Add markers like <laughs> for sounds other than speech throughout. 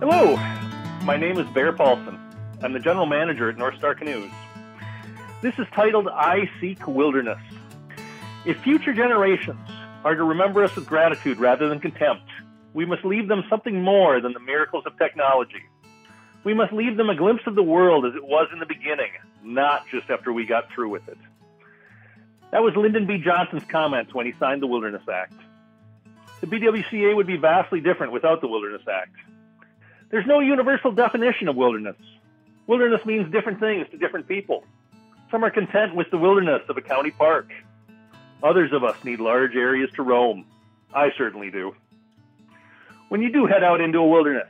Hello, my name is Bear Paulson. I'm the general manager at North Star Canoes. This is titled I Seek Wilderness. If future generations are to remember us with gratitude rather than contempt, we must leave them something more than the miracles of technology. We must leave them a glimpse of the world as it was in the beginning, not just after we got through with it. That was Lyndon B. Johnson's comments when he signed the Wilderness Act. The BWCA would be vastly different without the Wilderness Act. There's no universal definition of wilderness. Wilderness means different things to different people. Some are content with the wilderness of a county park. Others of us need large areas to roam. I certainly do. When you do head out into a wilderness,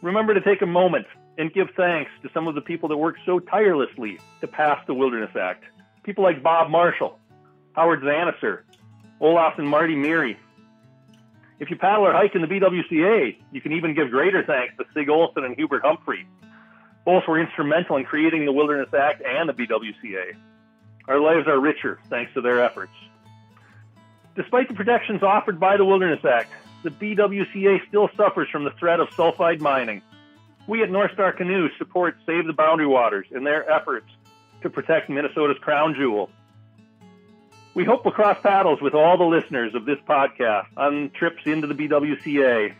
remember to take a moment and give thanks to some of the people that worked so tirelessly to pass the Wilderness Act. People like Bob Marshall, Howard Zahniser, Olaf and Mardy Murie, if you paddle or hike in the BWCA, you can even give greater thanks to Sig Olson and Hubert Humphrey. Both were instrumental in creating the Wilderness Act and the BWCA. Our lives are richer thanks to their efforts. Despite the protections offered by the Wilderness Act, the BWCA still suffers from the threat of sulfide mining. We at North Star support Save the Boundary Waters in their efforts to protect Minnesota's crown jewel, we hope we'll cross paddles with all the listeners of this podcast on trips into the BWCA.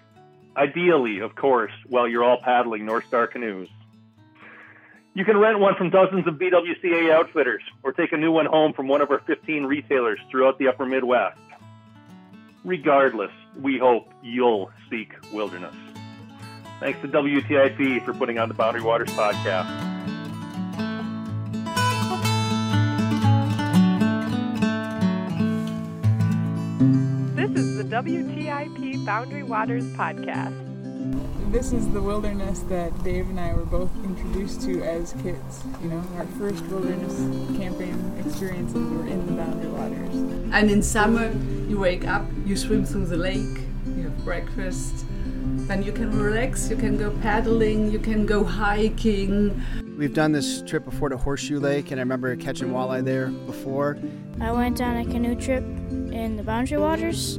Ideally, of course, while you're all paddling North Star canoes. You can rent one from dozens of BWCA outfitters or take a new one home from one of our 15 retailers throughout the upper Midwest. Regardless, we hope you'll seek wilderness. Thanks to WTIP for putting on the Boundary Waters podcast. WTIP Boundary Waters podcast. This is the wilderness that Dave and I were both introduced to as kids. You know, our first wilderness camping experiences were in the Boundary Waters. And in summer, you wake up, you swim through the lake, you have breakfast, then you can relax, you can go paddling, you can go hiking. We've done this trip before to Horseshoe Lake, and I remember catching walleye there before. I went on a canoe trip in the Boundary Waters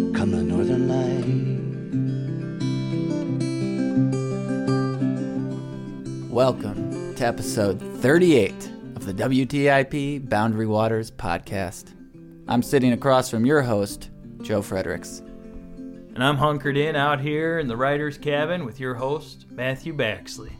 Welcome to episode 38 of the WTIP Boundary Waters podcast. I'm sitting across from your host, Joe Friedrichs. And I'm hunkered in out here in the writer's cabin with your host, Matthew Baxley.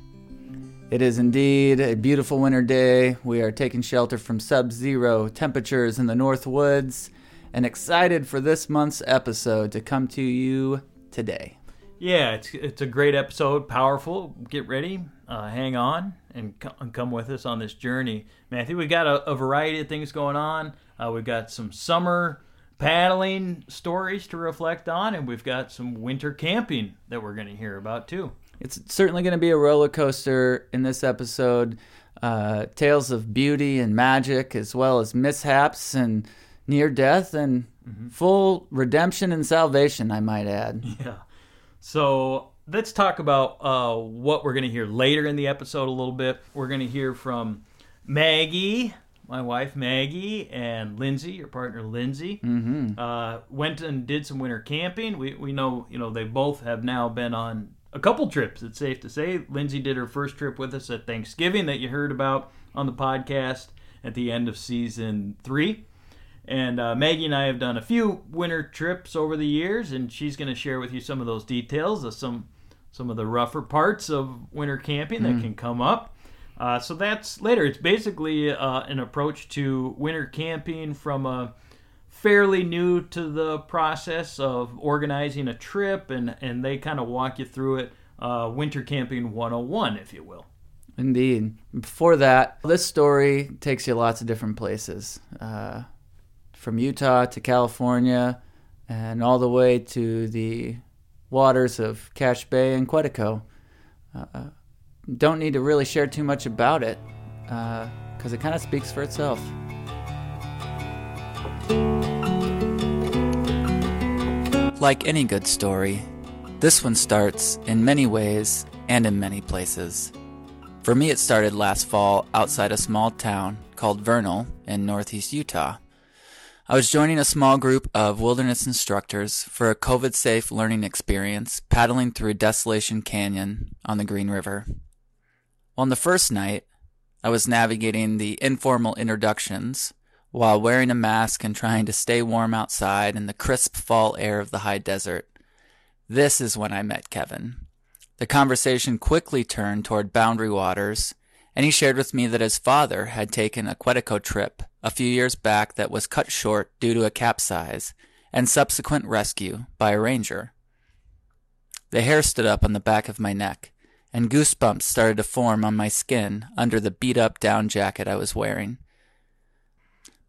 It is indeed a beautiful winter day. We are taking shelter from sub zero temperatures in the North Woods and excited for this month's episode to come to you today. Yeah, it's, it's a great episode, powerful. Get ready uh, hang on and, and, come with us on this journey. Matthew, we got a, a variety of things going on. Uh, we've got some summer paddling stories to reflect on, and we've got some winter camping that we're going to hear about too. It's certainly going to be a roller coaster in this episode. Uh, tales of beauty and magic, as well as mishaps and near death and mm-hmm. full redemption and salvation, I might add. <laughs> Yeah. So let's talk about uh, what we're going to hear later in the episode a little bit. We're going to hear from Maggie, my wife Maggie, and Lindsay, your partner Lindsay. Mm-hmm. Uh, went and did some winter camping. We we know you know they both have now been on a couple trips. It's safe to say Lindsay did her first trip with us at Thanksgiving that you heard about on the podcast at the end of season three. And uh, Maggie and I have done a few winter trips over the years, and she's going to share with you some of those details of some some of the rougher parts of winter camping that mm. can come up. Uh, so that's later. It's basically uh, an approach to winter camping from a fairly new to the process of organizing a trip, and, and they kind of walk you through it. Uh, winter camping 101, if you will. Indeed. Before that, this story takes you lots of different places uh, from Utah to California and all the way to the waters of Cache Bay and Quetico. Uh, don't need to really share too much about it because it kind of speaks for itself. Like any good story, this one starts in many ways and in many places. For me, it started last fall outside a small town called Vernal in northeast Utah. I was joining a small group of wilderness instructors for a COVID safe learning experience paddling through Desolation Canyon on the Green River. On the first night, I was navigating the informal introductions while wearing a mask and trying to stay warm outside in the crisp fall air of the high desert. This is when I met Kevin. The conversation quickly turned toward boundary waters, and he shared with me that his father had taken a Quetico trip a few years back that was cut short due to a capsize and subsequent rescue by a ranger. The hair stood up on the back of my neck, and goosebumps started to form on my skin under the beat up down jacket I was wearing.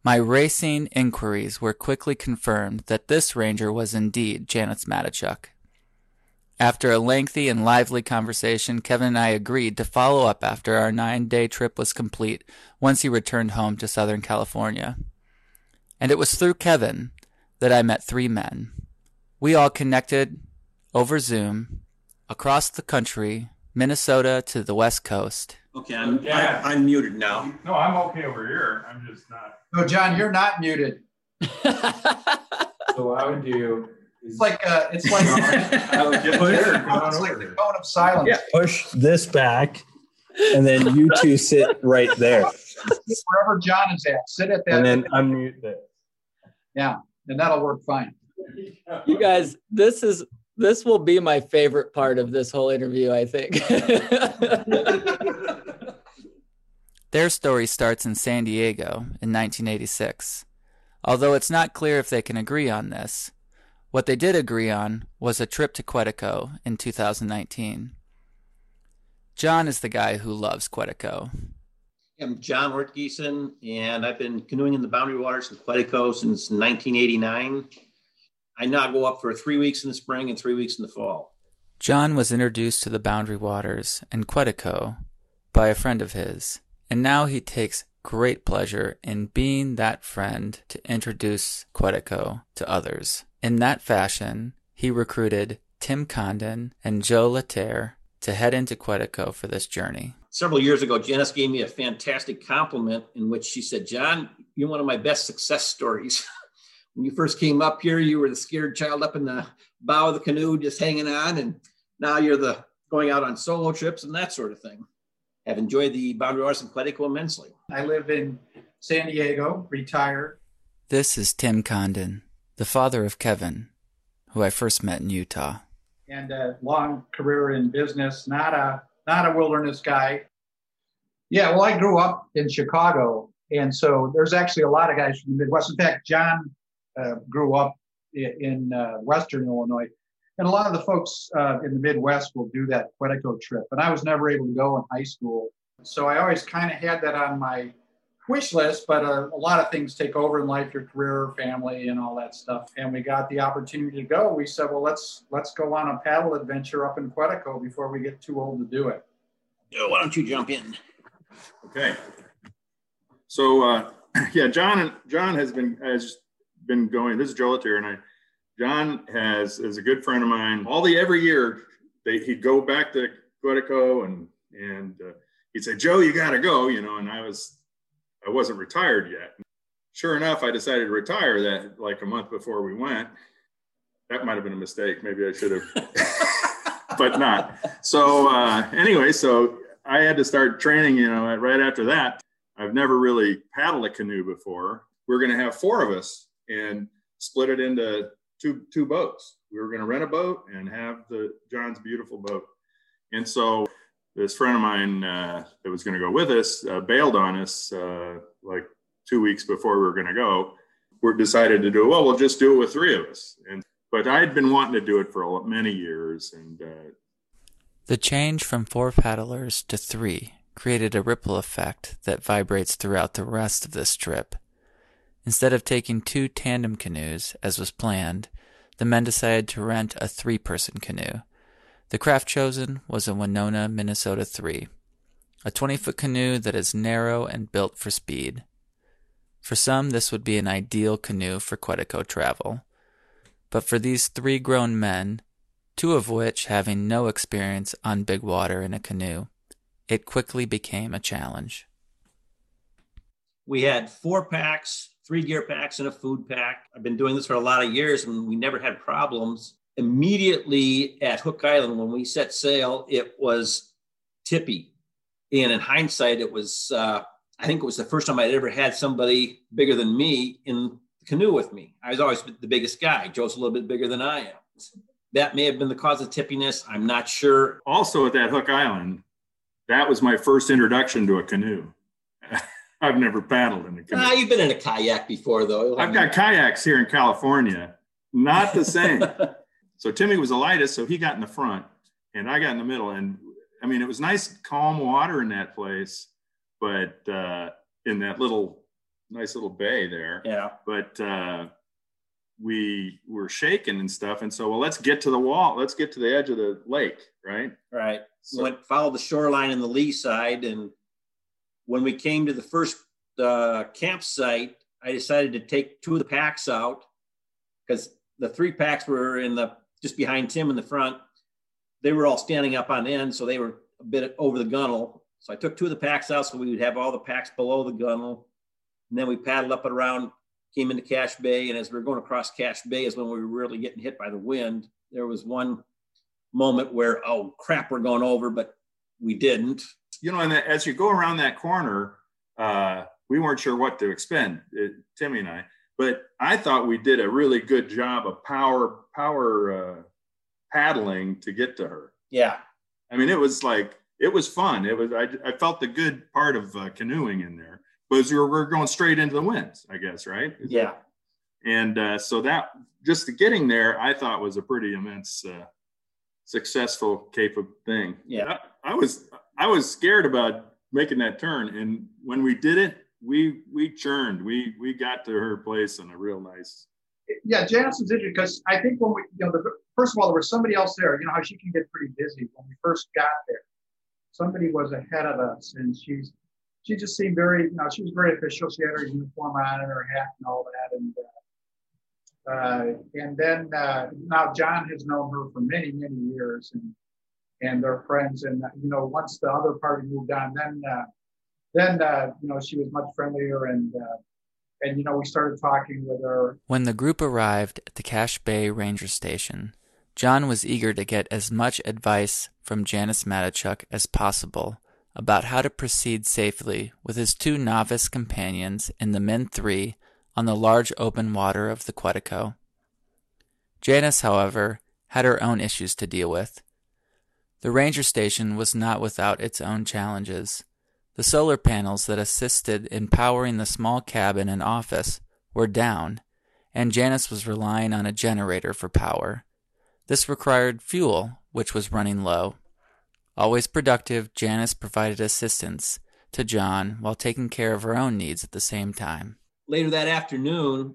My racing inquiries were quickly confirmed that this ranger was indeed Janice Matichuk. After a lengthy and lively conversation, Kevin and I agreed to follow up after our nine day trip was complete once he returned home to Southern California. And it was through Kevin that I met three men. We all connected over Zoom across the country, Minnesota to the West Coast. Okay, I'm, Yeah. I'm, I'm muted now. No, I'm okay over here. I'm just not. No, John, you're not muted. <laughs> So I would do. It's like uh, it's like <laughs> I would get there. Come on it's like the cone of silence. Yeah, push this back, and then you two <laughs> sit right there, Wherever John is at, sit at that. and then unmute this. yeah, and that'll work fine. You guys, this is this will be my favorite part of this whole interview, I think. <laughs> Their story starts in San Diego in 1986. Although it's not clear if they can agree on this, what they did agree on was a trip to Quetico in 2019. John is the guy who loves Quetico. I'm John Wertgiesen, and I've been canoeing in the Boundary Waters in Quetico since 1989. I now go up for three weeks in the spring and three weeks in the fall. John was introduced to the Boundary Waters and Quetico by a friend of his, and now he takes great pleasure in being that friend to introduce Quetico to others. In that fashion, he recruited Tim Condon and Joe Laterre to head into Quetico for this journey. Several years ago, Janice gave me a fantastic compliment in which she said, John, you're one of my best success stories. <laughs> when you first came up here, you were the scared child up in the bow of the canoe, just hanging on, and now you're the going out on solo trips and that sort of thing. Have enjoyed the Boundary Waters in Quetico immensely. I live in San Diego, retired. This is Tim Condon, the father of Kevin, who I first met in Utah. and a long career in business, not a not a wilderness guy. Yeah, well, I grew up in Chicago, and so there's actually a lot of guys from the Midwest. In fact, John uh, grew up in uh, Western Illinois, and a lot of the folks uh, in the Midwest will do that Quetico trip. And I was never able to go in high school, so I always kind of had that on my wish list. But uh, a lot of things take over in life, your career, family, and all that stuff. And we got the opportunity to go. We said, well, let's let's go on a paddle adventure up in Quetico before we get too old to do it. Joe, why don't you jump in? Okay. So uh, <clears throat> yeah, John and John has been has been going. This is Joe Latier, and I. John has is a good friend of mine. All the every year they, he'd go back to Quetico and and uh, he'd say, Joe, you got to go, you know. And I was I wasn't retired yet. Sure enough, I decided to retire that like a month before we went. That might have been a mistake. Maybe I should have, <laughs> but not. So uh, anyway, so I had to start training. You know, right after that, I've never really paddled a canoe before. We're going to have four of us and split it into two two boats. We were going to rent a boat and have the John's beautiful boat. And so this friend of mine uh, that was going to go with us uh, bailed on us uh, like two weeks before we were going to go. We decided to do well. We'll just do it with three of us. And but I'd been wanting to do it for many years, and uh, The change from four paddlers to three created a ripple effect that vibrates throughout the rest of this trip. Instead of taking two tandem canoes, as was planned, the men decided to rent a three person canoe. The craft chosen was a Wenonah, Minnesota 3, a 20 foot canoe that is narrow and built for speed. For some, this would be an ideal canoe for Quetico travel. But for these three grown men, two of which having no experience on big water in a canoe, it quickly became a challenge. We had four packs, three gear packs, and a food pack. I've been doing this for a lot of years and we never had problems. Immediately at Hook Island, when we set sail, it was tippy. And in hindsight, it was, uh, I think it was the first time I'd ever had somebody bigger than me in the canoe with me. I was always the biggest guy. Joe's a little bit bigger than I am. That may have been the cause of tippiness. I'm not sure. Also at that Hook Island, that was my first introduction to a canoe. <laughs> I've never paddled in a canoe. Ah, you've been in a kayak before, though. I've got kayaks here in California. Not the same. <laughs> so Timmy was the lightest, so he got in the front, and I got in the middle. And I mean, it was nice, calm water in that place, but uh, in that little, nice little bay there. Yeah. But uh, we were shaking and stuff, and so well, let's get to the wall. Let's get to the edge of the lake, right? Right. So, Went followed the shoreline in the lee side, and when we came to the first uh, campsite, I decided to take two of the packs out because the three packs were in the just behind Tim in the front. They were all standing up on end, so they were a bit over the gunnel. So I took two of the packs out so we would have all the packs below the gunnel. And then we paddled up and around, came into Cache Bay. And as we were going across Cache Bay is when we were really getting hit by the wind. There was one moment where, oh crap, we're going over, but we didn't you know, and as you go around that corner, uh, we weren't sure what to expend, it, Timmy and I. But I thought we did a really good job of power power uh, paddling to get to her. Yeah, I mean, it was like it was fun. It was I, I felt the good part of uh, canoeing in there, but we were, we are going straight into the winds, I guess, right? Yeah. And uh, so that just getting there, I thought was a pretty immense, uh, successful, capable thing. Yeah, I, I was I was scared about making that turn, and when we did it, we we churned. We we got to her place in a real nice. Yeah, Janice was interesting because I think when we, you know, the, first of all, there was somebody else there. You know how she can get pretty busy when we first got there. Somebody was ahead of us, and she's she just seemed very, you know, she was very official. She had her uniform on and her hat and all that, and. Uh, uh, and then uh, now John has known her for many, many years, and and their friends. And you know, once the other party moved on, then uh, then uh, you know she was much friendlier, and uh, and you know we started talking with her. When the group arrived at the Cache Bay Ranger Station, John was eager to get as much advice from Janice Matichuk as possible about how to proceed safely with his two novice companions and the men 3 on the large open water of the Quetico. Janice, however, had her own issues to deal with. The ranger station was not without its own challenges. The solar panels that assisted in powering the small cabin and office were down, and Janice was relying on a generator for power. This required fuel, which was running low. Always productive, Janice provided assistance to John while taking care of her own needs at the same time. Later that afternoon,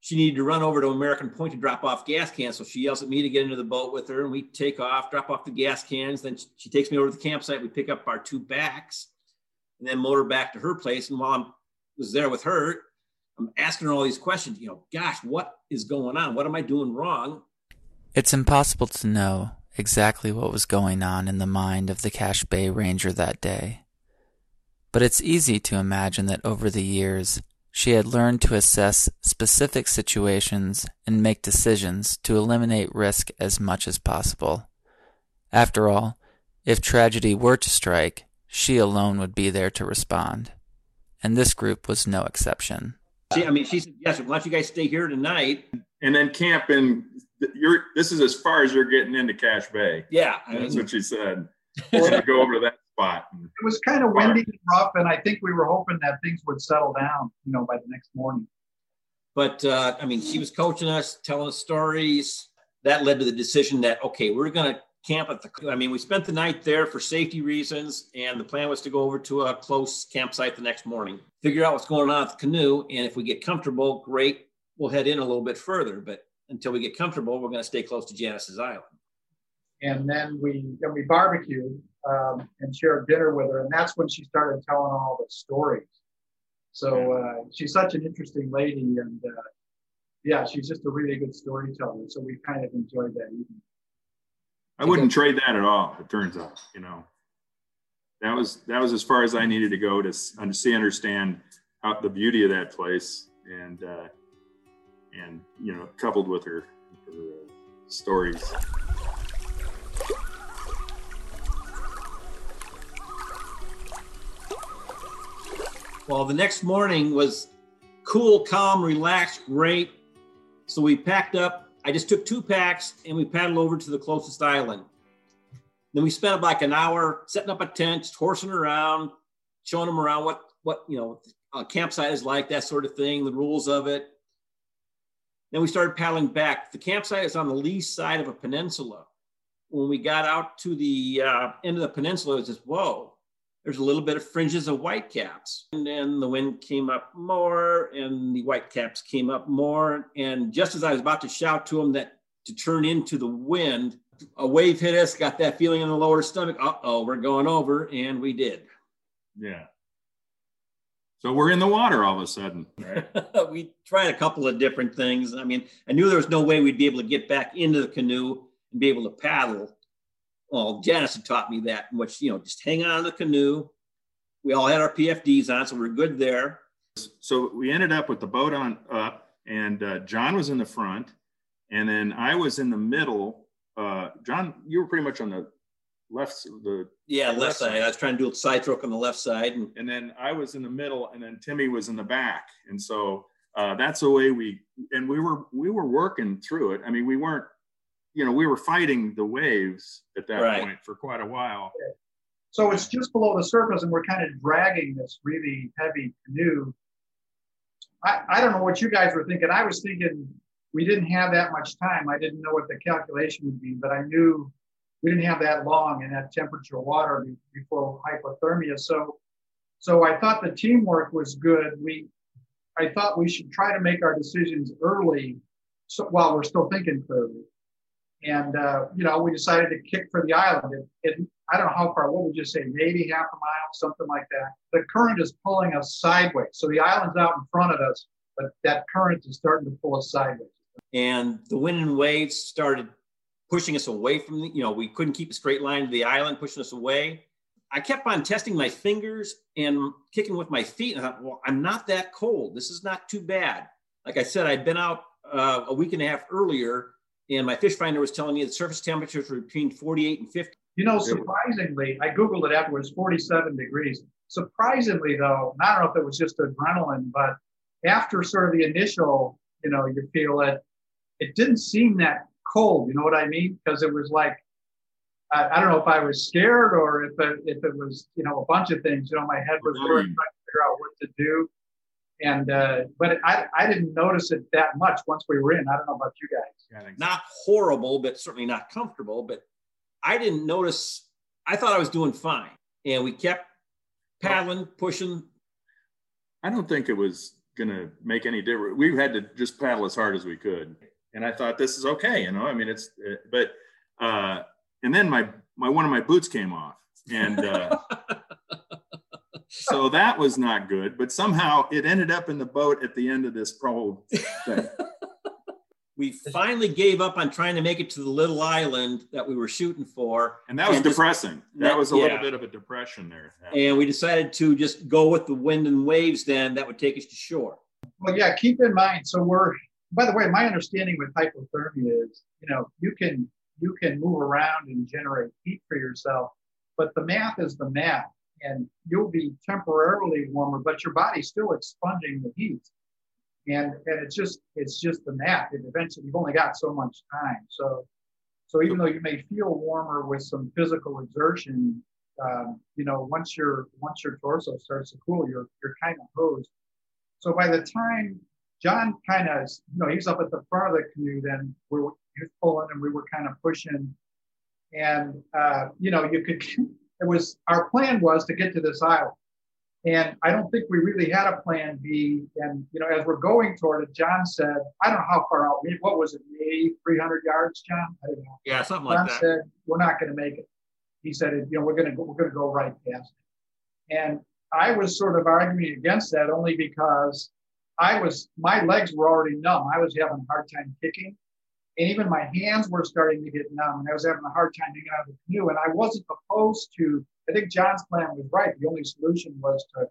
she needed to run over to American Point to drop off gas cans. So she yells at me to get into the boat with her, and we take off, drop off the gas cans. Then she takes me over to the campsite. We pick up our two backs, and then motor back to her place. And while I was there with her, I'm asking her all these questions. You know, gosh, what is going on? What am I doing wrong? It's impossible to know exactly what was going on in the mind of the Cache Bay Ranger that day. But it's easy to imagine that over the years, she had learned to assess specific situations and make decisions to eliminate risk as much as possible. After all, if tragedy were to strike, she alone would be there to respond. And this group was no exception. She, I mean, she said, yes, why don't you guys stay here tonight? And then camp in, you're, this is as far as you're getting into Cache Bay. Yeah. I That's what she said. <laughs> go over to that spot. It was kind of windy and rough, and I think we were hoping that things would settle down, you know, by the next morning. But uh, I mean, she was coaching us, telling us stories. That led to the decision that okay, we're going to camp at the. I mean, we spent the night there for safety reasons, and the plan was to go over to a close campsite the next morning, figure out what's going on at the canoe, and if we get comfortable, great, we'll head in a little bit further. But until we get comfortable, we're going to stay close to Janice's island. and then we and we barbecued um, and shared dinner with her, and that's when she started telling all the stories. So uh, she's such an interesting lady, and uh, yeah, she's just a really good storyteller. So we kind of enjoyed that evening. I wouldn't trade that at all. It turns out, you know, that was that was as far as I needed to go to see understand how the beauty of that place, and uh, and you know, coupled with her, her uh, stories. Well, the next morning was cool, calm, relaxed, great. So we packed up. I just took two packs and we paddled over to the closest island. Then we spent like an hour setting up a tent, just horsing around, showing them around what what you know a campsite is like, that sort of thing, the rules of it. Then we started paddling back. The campsite is on the lee side of a peninsula. When we got out to the uh, end of the peninsula, it was just whoa there's a little bit of fringes of whitecaps. And then the wind came up more and the whitecaps came up more. And just as I was about to shout to them that to turn into the wind, a wave hit us, got that feeling in the lower stomach. Uh oh, we're going over. And we did. Yeah. So we're in the water all of a sudden. Right? <laughs> we tried a couple of different things. I mean, I knew there was no way we'd be able to get back into the canoe and be able to paddle well, Janice had taught me that, which, you know, just hang on to the canoe. We all had our PFDs on, so we are good there. So we ended up with the boat on up, and uh, John was in the front, and then I was in the middle. Uh, John, you were pretty much on the left, the yeah left, left side. side. I was trying to do a side stroke on the left side, and, and then I was in the middle, and then Timmy was in the back, and so uh, that's the way we and we were we were working through it. I mean, we weren't you know, we were fighting the waves at that right. point for quite a while. So it's just below the surface, and we're kind of dragging this really heavy canoe. I, I don't know what you guys were thinking. I was thinking we didn't have that much time. I didn't know what the calculation would be, but I knew we didn't have that long in that temperature water before hypothermia. So, so I thought the teamwork was good. We, I thought we should try to make our decisions early, so while we're still thinking clearly. And, uh, you know, we decided to kick for the island. I don't know how far, what would you say, maybe half a mile, something like that. The current is pulling us sideways. So the island's out in front of us, but that current is starting to pull us sideways. And the wind and waves started pushing us away from the, you know, we couldn't keep a straight line to the island, pushing us away. I kept on testing my fingers and kicking with my feet. And I thought, well, I'm not that cold. This is not too bad. Like I said, I'd been out uh, a week and a half earlier and my fish finder was telling me the surface temperatures were between 48 and 50. You know, surprisingly, I Googled it afterwards, 47 degrees. Surprisingly, though, I don't know if it was just adrenaline, but after sort of the initial, you know, you feel it, it didn't seem that cold. You know what I mean? Because it was like, I, I, don't know if I was scared or if it, if it was, you know, a bunch of things. You know, my head was mm-hmm. trying to figure out what to do. And uh, but I, I didn't notice it that much once we were in. I don't know about you guys. Not horrible, but certainly not comfortable. But I didn't notice. I thought I was doing fine, and we kept paddling, pushing. I don't think it was going to make any difference. We had to just paddle as hard as we could, and I thought this is okay. You know, I mean, it's uh, but uh, and then my my one of my boots came off, and uh, <laughs> so that was not good. But somehow it ended up in the boat at the end of this whole thing. we finally gave up on trying to make it to the little island that we were shooting for. And that was and depressing. Just, that was a yeah. little bit of a depression there. And we decided to just go with the wind and waves then that would take us to shore. Well, yeah, keep in mind. So we're, by the way, my understanding with hypothermia is, you know, you can you can move around and generate heat for yourself, but the math is the math and you'll be temporarily warmer, but your body's still expunging the heat. And, and it's just it's just the math. And eventually you've only got so much time. So so even though you may feel warmer with some physical exertion, um, you know, once your once your torso starts to cool, you're you're kind of hosed. So by the time John kind of, you know, he's up at the front of the canoe, then we were he was pulling and we were kind of pushing, and uh, you know, you could <laughs> it was our plan was to get to this island. And I don't think we really had a plan B. And, you know, as we're going toward it, John said, I don't know how far out, what was it, maybe 300 yards, John? I don't know. Yeah, something John like that. John said, we're not going to make it. He said, you know, we're going to go, we're going to go right past it. And I was sort of arguing against that only because I was, my legs were already numb. I was having a hard time kicking. And even my hands were starting to get numb. And I was having a hard time getting out of the canoe. And I wasn't opposed to, I think John's plan was right. The only solution was to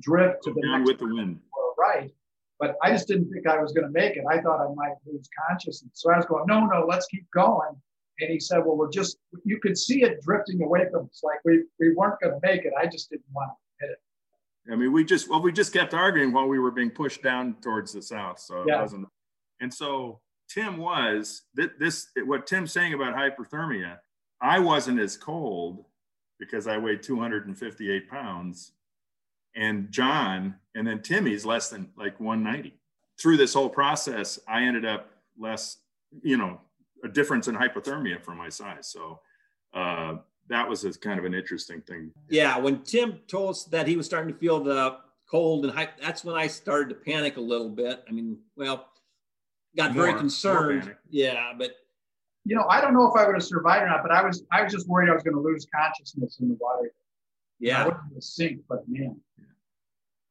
drift to the next with the wind. right. But I just didn't think I was going to make it. I thought I might lose consciousness. So I was going, no, no, let's keep going. And he said, well, we're just, you could see it drifting away from us. Like we, we weren't going to make it. I just didn't want to hit it. I mean, we just well, we just kept arguing while we were being pushed down towards the south. So Yeah. it wasn't. And so Tim was thi- this what Tim's saying about hyperthermia. I wasn't as cold because I weighed 258 pounds, and John and then Timmy's less than like 190. Through this whole process, I ended up less, you know, a difference in hypothermia for my size. So uh, that was a kind of an interesting thing. Yeah, when Tim told us that he was starting to feel the cold and hype, that's when I started to panic a little bit. I mean, well, got very concerned. Yeah, but You know, I don't know if I would have survived or not, but I was, I was just worried I was going to lose consciousness in the water. Yeah. I wasn't going sink, but man.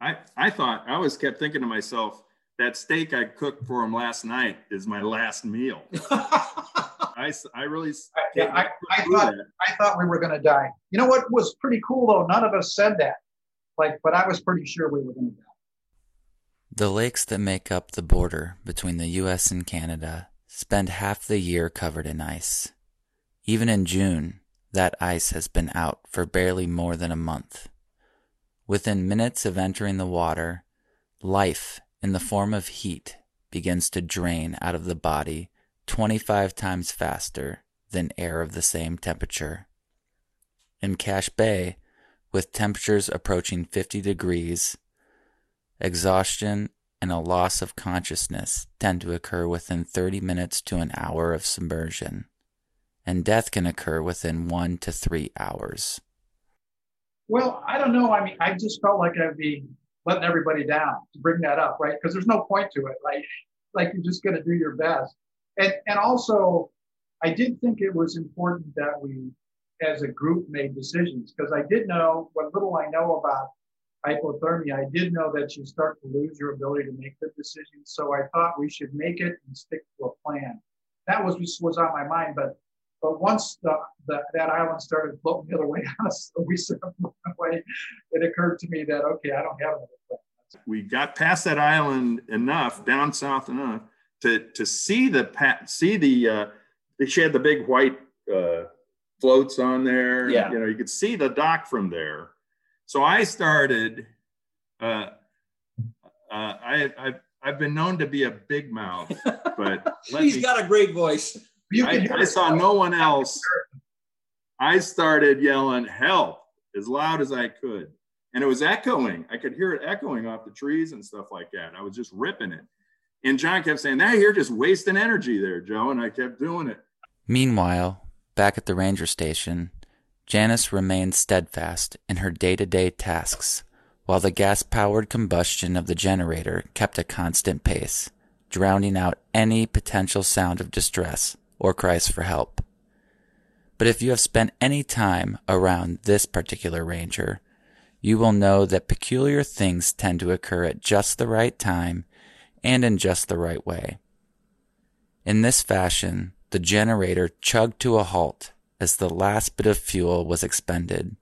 I, I thought I always kept thinking to myself that steak I cooked for him last night is my last meal. <laughs> I, s- I really s- Yeah, I, I thought I thought we were going to die. You know what was pretty cool though? None of us said that. Like, but I was pretty sure we were going to die. The lakes that make up the border between the US and Canada spend half the year covered in ice. Even in June, that ice has been out for barely more than a month. Within minutes of entering the water, life in the form of heat begins to drain out of the body 25 times faster than air of the same temperature. In Cache Bay, with temperatures approaching 50 degrees, exhaustion and a loss of consciousness tend to occur within 30 minutes to an hour of submersion, and death can occur within one to three hours. Well, I don't know. I mean, I just felt like I'd be letting everybody down to bring that up, right? Because there's no point to it. Like, like you're just going to do your best. And and also, I did think it was important that we, as a group, made decisions because I did know what little I know about hypothermia. I did know that you start to lose your ability to make good decisions. So I thought we should make it and stick to a plan. That was was on my mind, but but once the, the, that island started floating the other way <laughs> on us, we sort of moved away. It occurred to me that okay, I don't have another plan. we got past that island enough, down south enough to to see the see the uh, she had the big white uh, floats on there. Yeah. you know you could see the dock from there. So I started. Uh, uh, I I've, I've been known to be a big mouth, but <laughs> let he's me- got a great voice. I, I saw no one else. I started yelling help as loud as I could. And it was echoing. I could hear it echoing off the trees and stuff like that. I was just ripping it. And John kept saying, Now you're just wasting energy there, Joe. And I kept doing it. Meanwhile, back at the ranger station, Janice remained steadfast in her day to day tasks, while the gas powered combustion of the generator kept a constant pace, drowning out any potential sound of distress or cries for help. But if you have spent any time around this particular ranger, you will know that peculiar things tend to occur at just the right time and in just the right way. In this fashion, the generator chugged to a halt as the last bit of fuel was expended.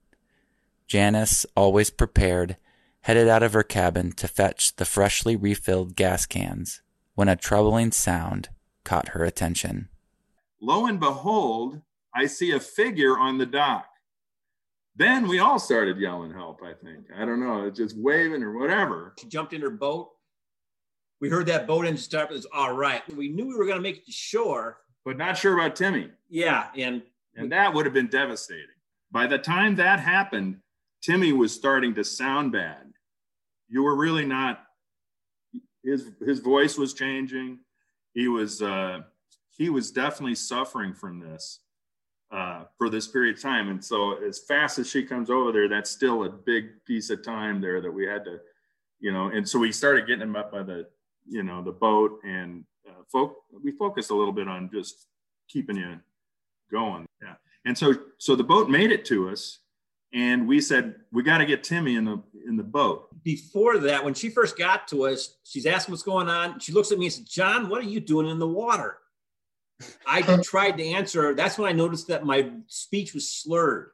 Janice, always prepared, headed out of her cabin to fetch the freshly refilled gas cans when a troubling sound caught her attention. Lo and behold, I see a figure on the dock. Then we all started yelling help, I think. I don't know, just waving or whatever. She jumped in her boat. We heard that boat engine start. It was all right. We knew we were going to make it to shore. But not sure about Timmy. Yeah, and And that would have been devastating. By the time that happened, Timmy was starting to sound bad. You were really not his his voice was changing. He was uh he was definitely suffering from this. uh, for this period of time. And so as fast as she comes over there, that's still a big piece of time there that we had to, you know, and so we started getting him up by the, you know, the boat and uh, folk, we focused a little bit on just keeping you going. Yeah. And so, so the boat made it to us and we said, we got to get Timmy in the, in the boat. Before that, when she first got to us, she's asking what's going on. She looks at me and says, John, what are you doing in the water? I <laughs> tried to answer her. That's when I noticed that my speech was slurred.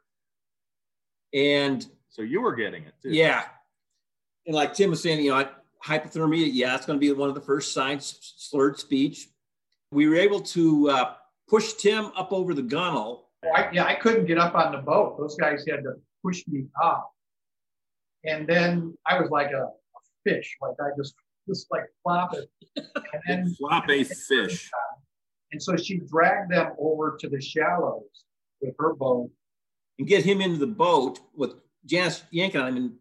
And so you were getting it too. Yeah. And like Tim was saying, you know, hypothermia, yeah, it's going to be one of the first signs, slurred speech. We were able to uh, push Tim up over the gunnel. I, yeah, I couldn't get up on the boat. Those guys had to push me up. And then I was like a, a fish, like I just just like flop it. And then <laughs> flop a fish. And so she dragged them over to the shallows with her boat. And get him into the boat with Janice yanking on him. And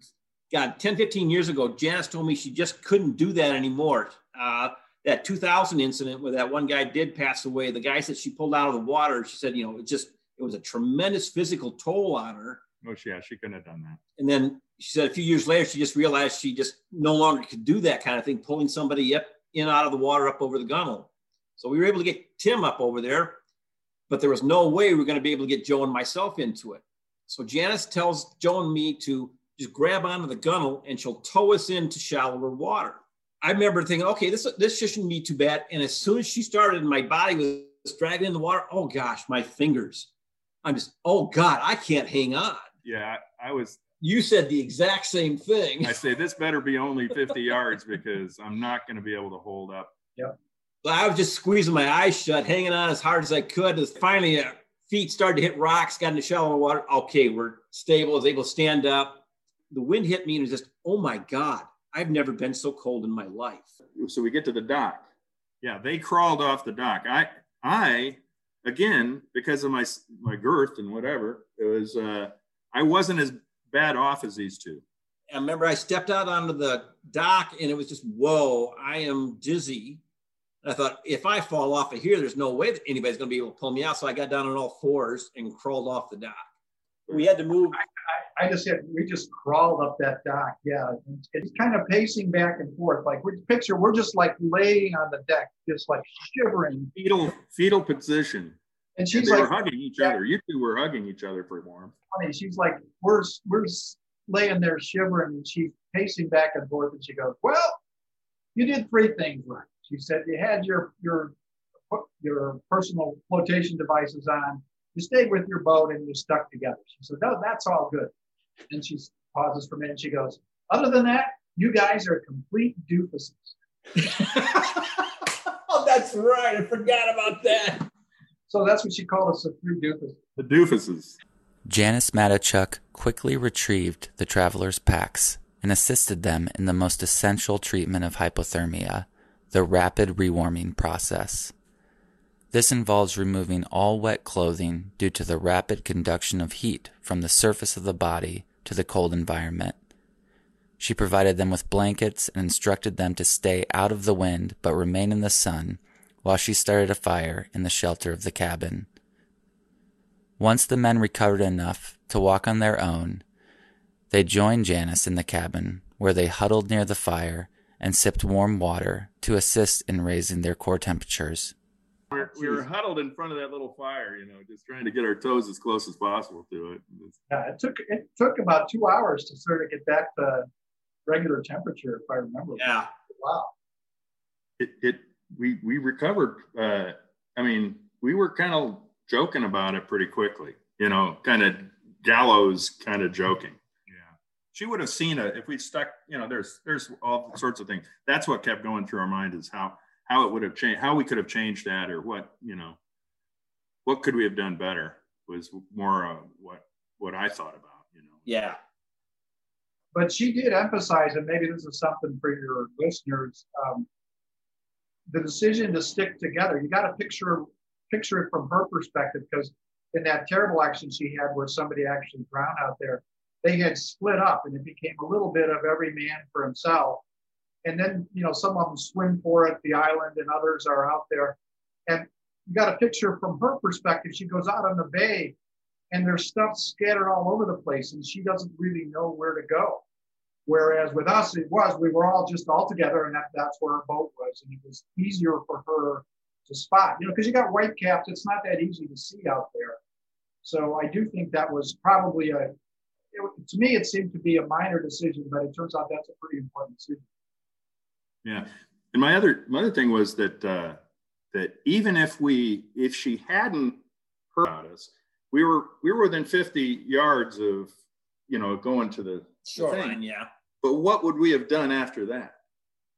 God, 10, 15 years ago, Janice told me she just couldn't do that anymore. Uh, that 2000 incident where that one guy did pass away, the guys that she pulled out of the water, she said, you know, it just, it was a tremendous physical toll on her. Oh, yeah, she couldn't have done that. And then she said a few years later, she just realized she just no longer could do that kind of thing, pulling somebody up in out of the water up over the gunnel. So we were able to get Tim up over there, but there was no way we were going to be able to get Joe and myself into it. So Janice tells Joe and me to just grab onto the gunnel and she'll tow us into shallower water. I remember thinking, okay, this this shouldn't be too bad. And as soon as she started, my body was dragging in the water. Oh gosh, my fingers. I'm just, oh God, I can't hang on. Yeah, I was. You said the exact same thing. I say this better be only <laughs> 50 yards because I'm not going to be able to hold up. Yep. I was just squeezing my eyes shut, hanging on as hard as I could. As finally, uh, feet started to hit rocks, got in the shallow water. Okay, we're stable. I was able to stand up. The wind hit me and it was just, oh my God, I've never been so cold in my life. So we get to the dock. Yeah, they crawled off the dock. I, I, again, because of my my girth and whatever, it was. Uh, I wasn't as bad off as these two. I remember I stepped out onto the dock and it was just, whoa, I am dizzy. And I thought, if I fall off of here, there's no way that anybody's going to be able to pull me out. So I got down on all fours and crawled off the dock. We had to move. I, I, I just had, we just crawled up that dock. Yeah. It's kind of pacing back and forth. Like, we picture, we're just like laying on the deck, just like shivering. Fetal, fetal position. And she's and like, hugging each other. You two were hugging each other for warmth. Funny. She's like, we're, we're laying there shivering and she's pacing back and forth. And she goes, well, you did three things right. She said you had your your your personal flotation devices on. You stayed with your boat and you stuck together. She said, "No, that's all good." And she pauses for a minute. And she goes, "Other than that, you guys are complete doofuses." <laughs> oh, that's right. I forgot about that. So that's what she called us, the three doofuses. The doofuses. Janice Matichuk quickly retrieved the travelers' packs and assisted them in the most essential treatment of hypothermia the rapid rewarming process. This involves removing all wet clothing due to the rapid conduction of heat from the surface of the body to the cold environment. She provided them with blankets and instructed them to stay out of the wind but remain in the sun while she started a fire in the shelter of the cabin. Once the men recovered enough to walk on their own, they joined Janice in the cabin where they huddled near the fire and sipped warm water to assist in raising their core temperatures. We're, we were huddled in front of that little fire, you know, just trying to get our toes as close as possible to it. Yeah, it took it took about two hours to sort of get back to regular temperature, if I remember. Yeah. Wow. It it we we recovered. Uh, I mean, we were kind of joking about it pretty quickly, you know, kind of gallows kind of joking Yeah. she would have seen it if we stuck you know there's there's all sorts of things that's what kept going through our mind is how how it would have changed how we could have changed that or what you know what could we have done better was more uh, what what i thought about you know. Yeah. But she did emphasize and maybe this is something for your listeners um, the decision to stick together. You got to picture picture it from her perspective because in that terrible accident she had where somebody actually drowned out there they had split up and it became a little bit of every man for himself. And then, you know, some of them swim for it, the island, and others are out there. And you got a picture from her perspective. She goes out on the bay and there's stuff scattered all over the place and she doesn't really know where to go. Whereas with us, it was, we were all just all together and that, that's where our boat was. And it was easier for her to spot, you know, because you got white caps, it's not that easy to see out there. So I do think that was probably a, it, to me, it seemed to be a minor decision, but it turns out that's a pretty important decision. Yeah. And my other, my other thing was that, uh, that even if we, if she hadn't heard about us, we were, we were within 50 yards of, you know, going to the Shoreline, thing. yeah. But what would we have done after that?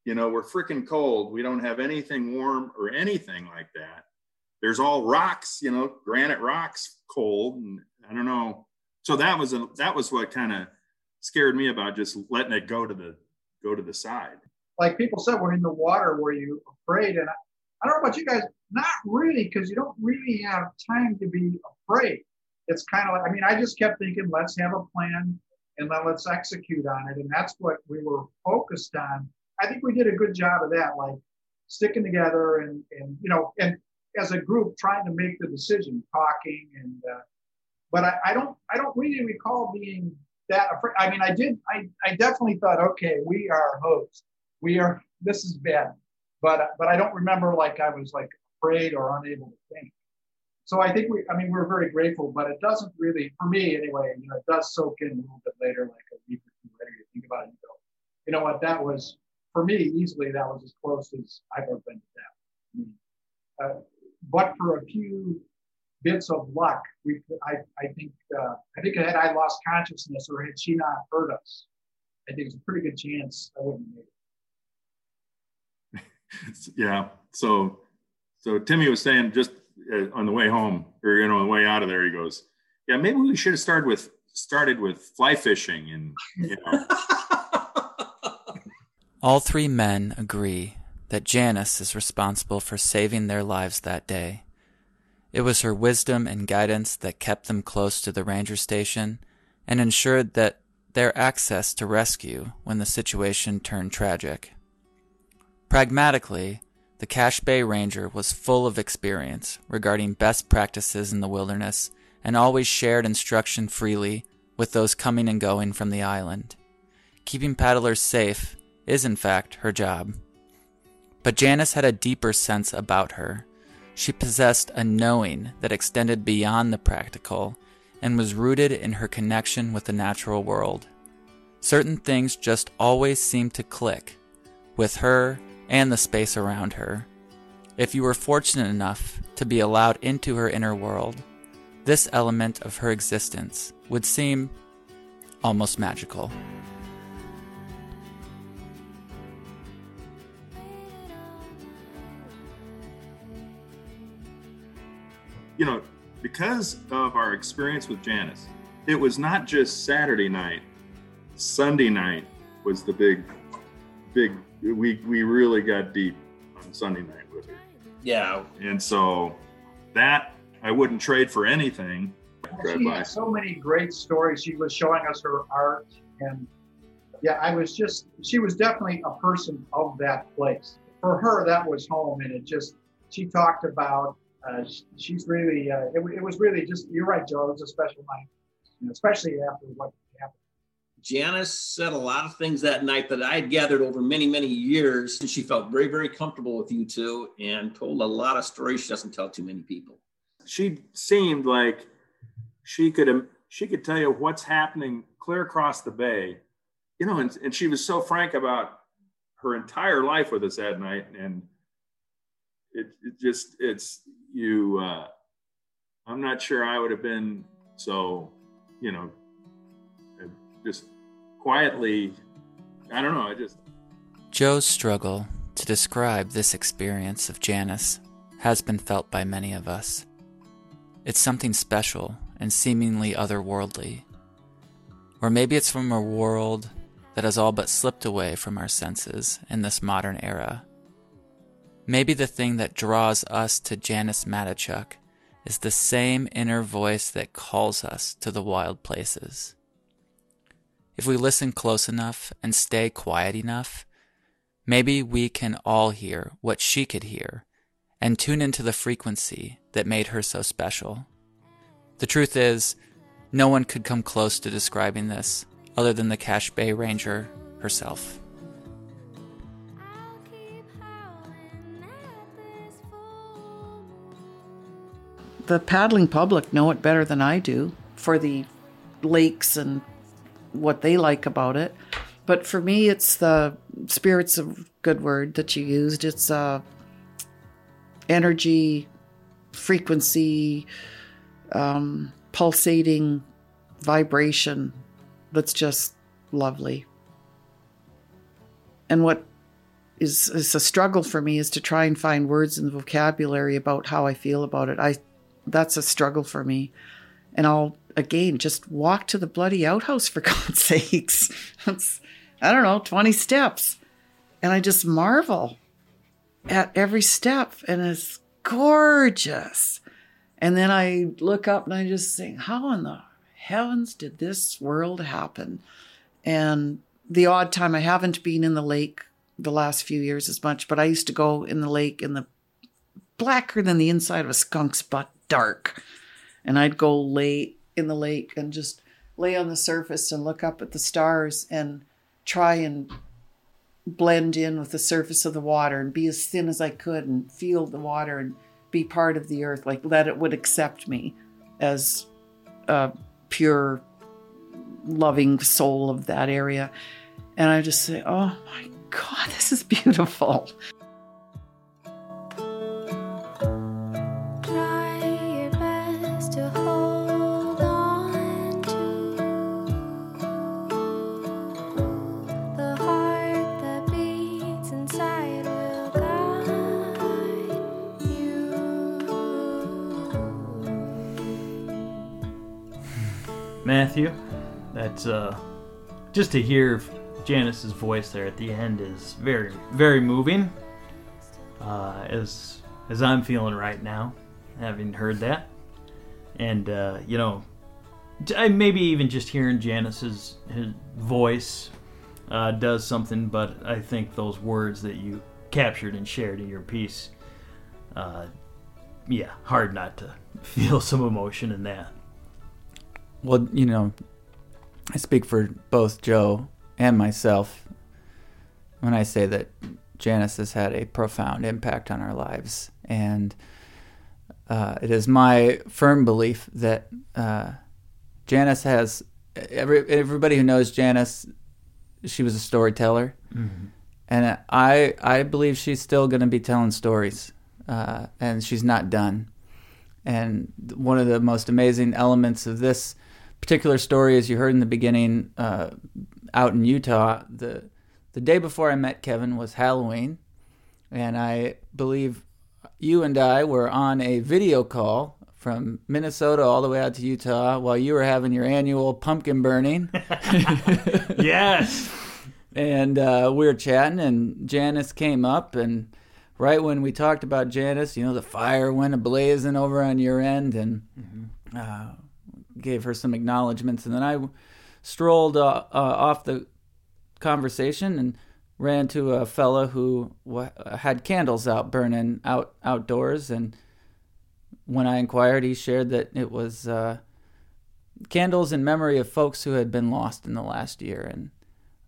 You know, we're freaking cold. We don't have anything warm or anything like that. There's all rocks, you know, granite rocks, cold, and I don't know. So that was a that was what kind of scared me about just letting it go to the go to the side. Like people said, we're in the water. Were you afraid? And I, I don't know about you guys, not really, because you don't really have time to be afraid. It's kind of like, I mean, I just kept thinking, let's have a plan and then let's execute on it. And that's what we were focused on. I think we did a good job of that, like sticking together and, and you know, and as a group trying to make the decision, talking and, uh, but I, I don't, I don't really recall being that afraid. I mean, I did, I, I definitely thought, okay, we are hosts. We are, this is bad. But, but I don't remember like I was like afraid or unable to think. So I think we, I mean, we're very grateful, but it doesn't really, for me anyway, you know, it does soak in a little bit later, like a week or two later, you think about it and go, you know what, that was, for me, easily, that was as close as I've ever been to that. I mean, uh, but for a few bits of luck, we, I, I think, uh, I think had I lost consciousness or had she not heard us, I think it's a pretty good chance I wouldn't have made it. <laughs> yeah. So, so Timmy was saying just uh, on the way home or you know on the way out of there, he goes, "Yeah, maybe we should have started with started with fly fishing and you know." <laughs> All three men agree that Janice is responsible for saving their lives that day. It was her wisdom and guidance that kept them close to the ranger station and ensured that their access to rescue when the situation turned tragic. Pragmatically, the Cache Bay Ranger was full of experience regarding best practices in the wilderness and always shared instruction freely with those coming and going from the island. Keeping paddlers safe is, in fact, her job. But Janice had a deeper sense about her. She possessed a knowing that extended beyond the practical and was rooted in her connection with the natural world. Certain things just always seemed to click with her and the space around her. If you were fortunate enough to be allowed into her inner world, this element of her existence would seem almost magical. you know, because of our experience with Janice, it was not just Saturday night. Sunday night was the big, big. We we really got deep on Sunday night with her. Yeah. And so that I wouldn't trade for anything. She had so many great stories. She was showing us her art, and yeah, I was just. She was definitely a person of that place. For her, that was home, and it just. She talked about uh, she's really, uh, it, it, was really just, you're right, Joe, it was a special night, you know, especially after what happened. Janice said a lot of things that night that I had gathered over many, many years. And she felt very, very comfortable with you two and told a lot of stories she doesn't tell too many people. She seemed like she could, she could tell you what's happening clear across the bay, you know, and, and she was so frank about her entire life with us that night. And it, it just, it's, you uh, i'm not sure i would have been so you know just quietly i don't know i just joe's struggle to describe this experience of janice has been felt by many of us. It's something special and seemingly otherworldly. Or maybe it's from a world that has all but slipped away from our senses in this modern era. Maybe the thing that draws us to Janice Matichuk is the same inner voice that calls us to the wild places. If we listen close enough and stay quiet enough, maybe we can all hear what she could hear and tune into the frequency that made her so special. The truth is, no one could come close to describing this other than the Cache Bay Ranger herself. the paddling public know it better than I do for the lakes and what they like about it. But for me, it's the spirit's of good word that you used. It's uh, energy, frequency, um, pulsating vibration that's just lovely. And what is, is a struggle for me is to try and find words in the vocabulary about how I feel about it. I that's a struggle for me. And I'll again just walk to the bloody outhouse for <laughs> God's sakes. That's I don't know, 20 steps. And I just marvel at every step and it's gorgeous. And then I look up and I just think, how in the heavens did this world happen? And the odd time I haven't been in the lake the last few years as much, but I used to go in the lake in the blacker than the inside of a skunk's butt dark. And I'd go lay in the lake and just lay on the surface and look up at the stars and try and blend in with the surface of the water and be as thin as I could and feel the water and be part of the earth, like that it would accept me as a pure, loving soul of that area. And I just say, oh my God, this is beautiful. Matthew. That's uh, just to hear Janice's voice there at the end is very, very moving. Uh, as as I'm feeling right now, having heard that, and uh, you know, maybe even just hearing Janice's his voice uh, does something. But I think those words that you captured and shared in your piece, uh, yeah, hard not to <laughs> feel some emotion in that. Well, you know, I speak for both Joe and myself when I say that Janice has had a profound impact on our lives. And uh, it is my firm belief that uh, Janice has every everybody who knows Janice, she was a storyteller, mm-hmm. and I I believe she's still going to be telling stories, uh, and she's not done. And one of the most amazing elements of this particular story, as you heard in the beginning, uh, out in Utah, the the day before I met Kevin was Halloween, and I believe you and I were on a video call from Minnesota all the way out to Utah while you were having your annual pumpkin burning. <laughs> yes. And uh, we were chatting, and Janice came up, and right when we talked about Janice, you know, the fire went ablazing over on your end, and mm-hmm. uh, gave her some acknowledgments, and then I strolled uh, uh, off the conversation and ran to a fella who w- had candles out burning out outdoors, and when I inquired, he shared that it was uh, candles in memory of folks who had been lost in the last year, and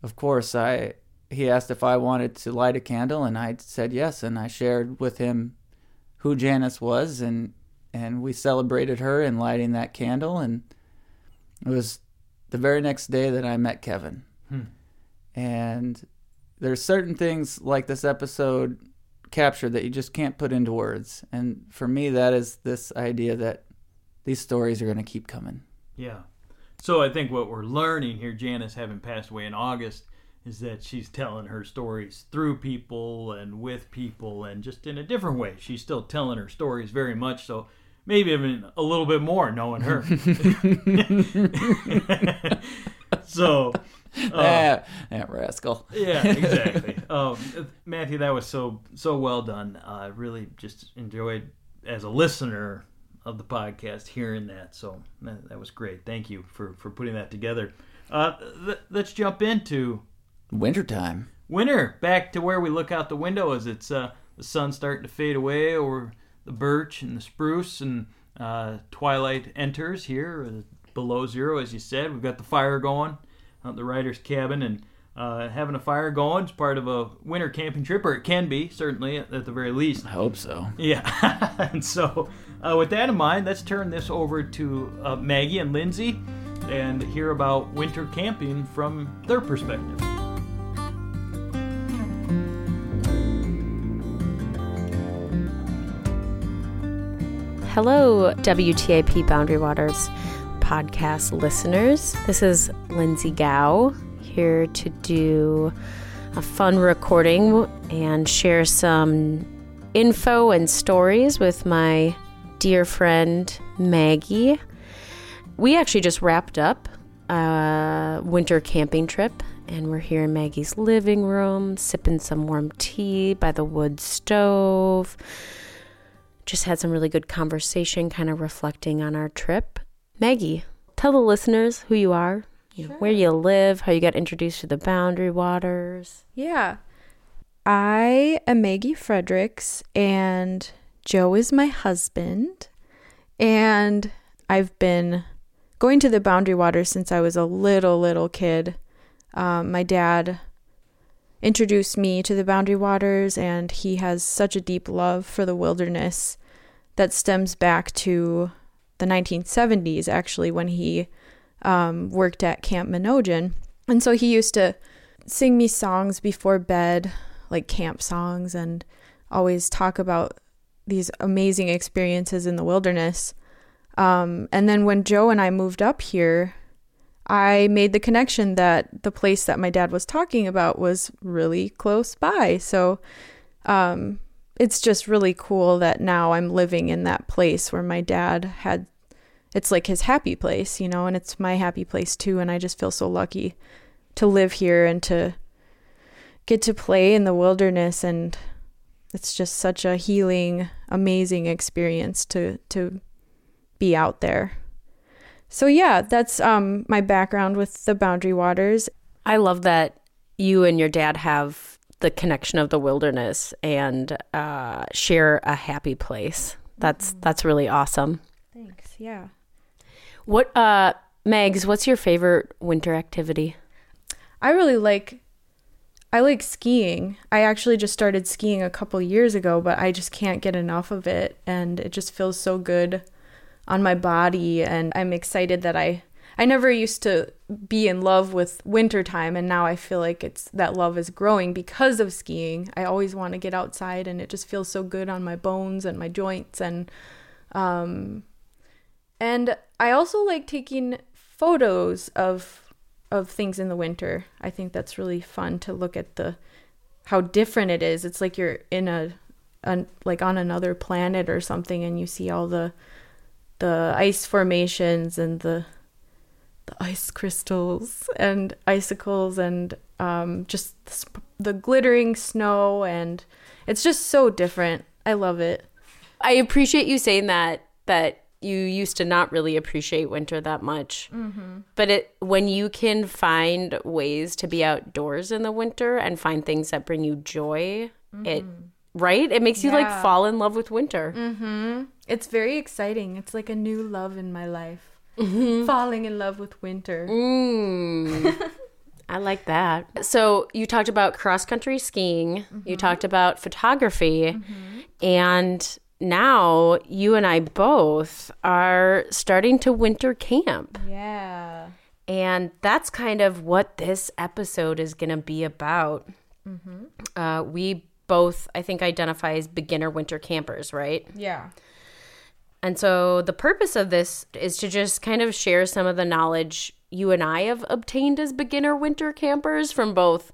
of course I. He asked if I wanted to light a candle, and I said yes, and I shared with him who Janice was, and and we celebrated her in lighting that candle and it was the very next day that I met Kevin. Hmm. And there's certain things like this episode captured that you just can't put into words. And for me that is this idea that these stories are going to keep coming. Yeah. So I think what we're learning here Janice having passed away in August is that she's telling her stories through people and with people and just in a different way. She's still telling her stories very much so maybe even a little bit more knowing her. <laughs> so, uh, that, that rascal. yeah, exactly. Um, Matthew, that was so so well done. I uh, really just enjoyed as a listener of the podcast hearing that. So that, that was great. Thank you for for putting that together. Uh, th- let's jump into wintertime. Winter, back to where we look out the window as it's uh, the sun starting to fade away over the birch and the spruce, and uh, twilight enters here uh, below zero, as you said. We've got the fire going out the writer's cabin, and uh, having a fire going is part of a winter camping trip, or it can be, certainly, at, at the very least. I hope so. Yeah. <laughs> and so, uh, with that in mind, let's turn this over to uh, Maggie and Lindsay and hear about winter camping from their perspective. Hello, WTIP Boundary Waters podcast listeners. This is Lindsay Gao here to do a fun recording and share some info and stories with my dear friend Maggie. We actually just wrapped up a winter camping trip and we're here in Maggie's living room sipping some warm tea by the wood stove just had some really good conversation, kind of reflecting on our trip. Maggie, tell the listeners who you are, know, where you live, how you got introduced to the Boundary Waters. Yeah. I am Maggie Friedrichs, and Joe is my husband. And I've been going to the Boundary Waters since I was a little, little kid. Um, my dad introduced me to the Boundary Waters, and he has such a deep love for the wilderness that stems back to the 1970s, actually, when he um, worked at Camp Menogyn. And so he used to sing me songs before bed, like camp songs, and always talk about these amazing experiences in the wilderness. Um, and then when Joe and I moved up here, I made the connection that the place that my dad was talking about was really close by. So um, it's just really cool that now I'm living in that place where my dad had it's like his happy place, you know, and it's my happy place too and I just feel so lucky to live here and to get to play in the wilderness and it's just such a healing, amazing experience to to be out there. So yeah, that's um my background with the Boundary Waters. I love that you and your dad have the connection of the wilderness and uh, share a happy place. That's Mm-hmm. that's really awesome. Thanks. Yeah. What uh Megs, what's your favorite winter activity? I really like I like skiing. I actually just started skiing a couple years ago, but I just can't get enough of it and it just feels so good on my body and I'm excited that I I never used to be in love with wintertime and now I feel like it's that love is growing because of skiing. I always want to get outside and it just feels so good on my bones and my joints and um and I also like taking photos of of things in the winter. I think that's really fun to look at the how different it is. It's like you're in a, a like on another planet or something and you see all the the ice formations and the the ice crystals and icicles and um, just the, glittering snow and it's just so different. I love it. I appreciate you saying that that you used to not really appreciate winter that much. Mhm. But it when you can find ways to be outdoors in the winter and find things that bring you joy, it right? It makes you like fall in love with winter. Mm-hmm. It's very exciting. It's like a new love in my life. Mhm. Falling in love with winter. Mm. <laughs> I like that. So you talked about cross country skiing. You talked about photography, and now you and I both are starting to winter camp. Yeah. And that's kind of what this episode is going to be about. Mm-hmm. Uh, we both, I think, identify as beginner winter campers, right? Yeah. And so the purpose of this is to just kind of share some of the knowledge you and I have obtained as beginner winter campers from both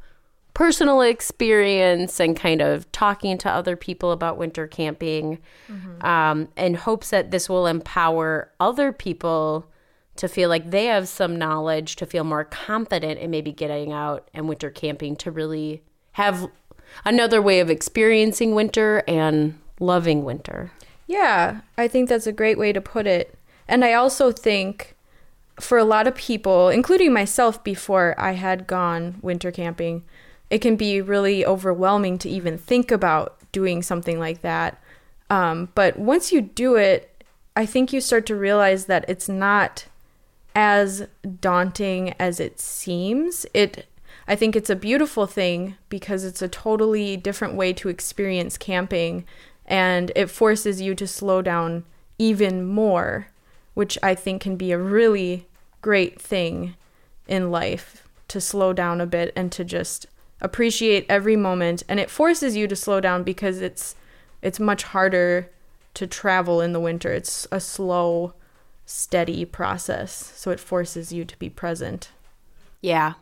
personal experience and kind of talking to other people about winter camping um, in hopes that this will empower other people to feel like they have some knowledge, to feel more confident in maybe getting out and winter camping, to really have another way of experiencing winter and loving winter. Yeah, I think that's a great way to put it. And I also think for a lot of people, including myself before I had gone winter camping, it can be really overwhelming to even think about doing something like that. Um, but once you do it, I think you start to realize that it's not as daunting as it seems. It I think it's a beautiful thing because it's a totally different way to experience camping and it forces you to slow down even more, which I think can be a really great thing in life to slow down a bit and to just appreciate every moment and it forces you to slow down because it's it's much harder to travel in the winter. It's a slow, steady process, so it forces you to be present. Yeah.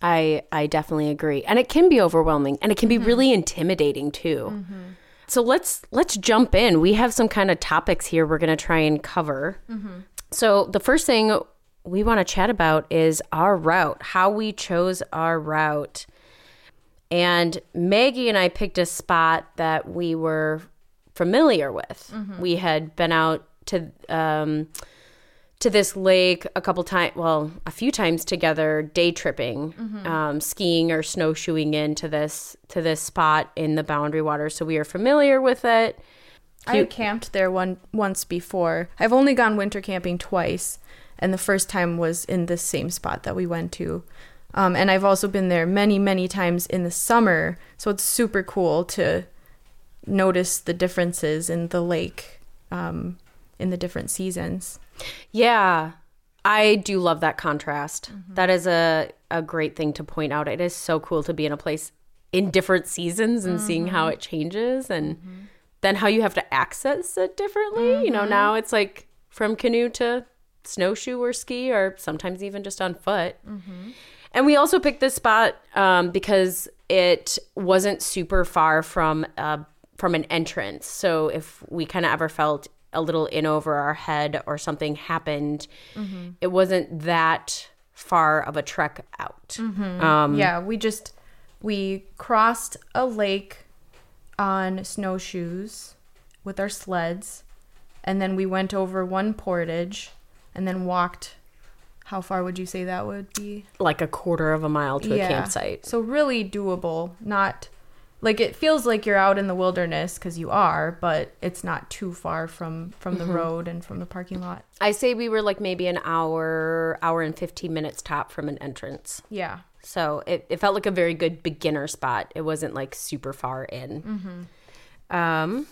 I I definitely agree. And it can be overwhelming and it can be mm-hmm. really intimidating too. Mm-hmm. So let's let's jump in. We have some kind of topics here we're going to try and cover. So the first thing we want to chat about is our route, how we chose our route. And Maggie and I picked a spot that we were familiar with. Mhm. We had been out to um, to this lake a couple times, well, a few times together, day tripping, Mhm. um, skiing or snowshoeing into this to this spot in the Boundary Water. So we are familiar with it. I camped there one once before. I've only gone winter camping twice, and the first time was in this same spot that we went to. Um, and I've also been there many, many times in the summer, so it's super cool to notice the differences in the lake um, in the different seasons. Yeah. I do love that contrast. That is a, a great thing to point out. It is so cool to be in a place in different seasons and seeing how Mhm. it changes and then how you have to access it differently. You know, Mhm. now it's like from canoe to snowshoe or ski or sometimes even just on foot. And we also picked this spot um, because it wasn't super far from uh, from an entrance. So if we kind of ever felt a little in over our head or something happened, Mhm. it wasn't that far of a trek out. Mhm. Um, yeah, we just we crossed a lake on snowshoes with our sleds, and then we went over one portage, and then walked. How far would you say that would be? like a quarter of a mile to a campsite. So really doable. Not like it feels like you're out in the wilderness because you are, but it's not too far from from the Mhm. road and from the parking lot. I say we were like maybe an hour, hour and 15 minutes top from an entrance. Yeah. So it, it felt like a very good beginner spot. It wasn't like super far in. Mhm. Um,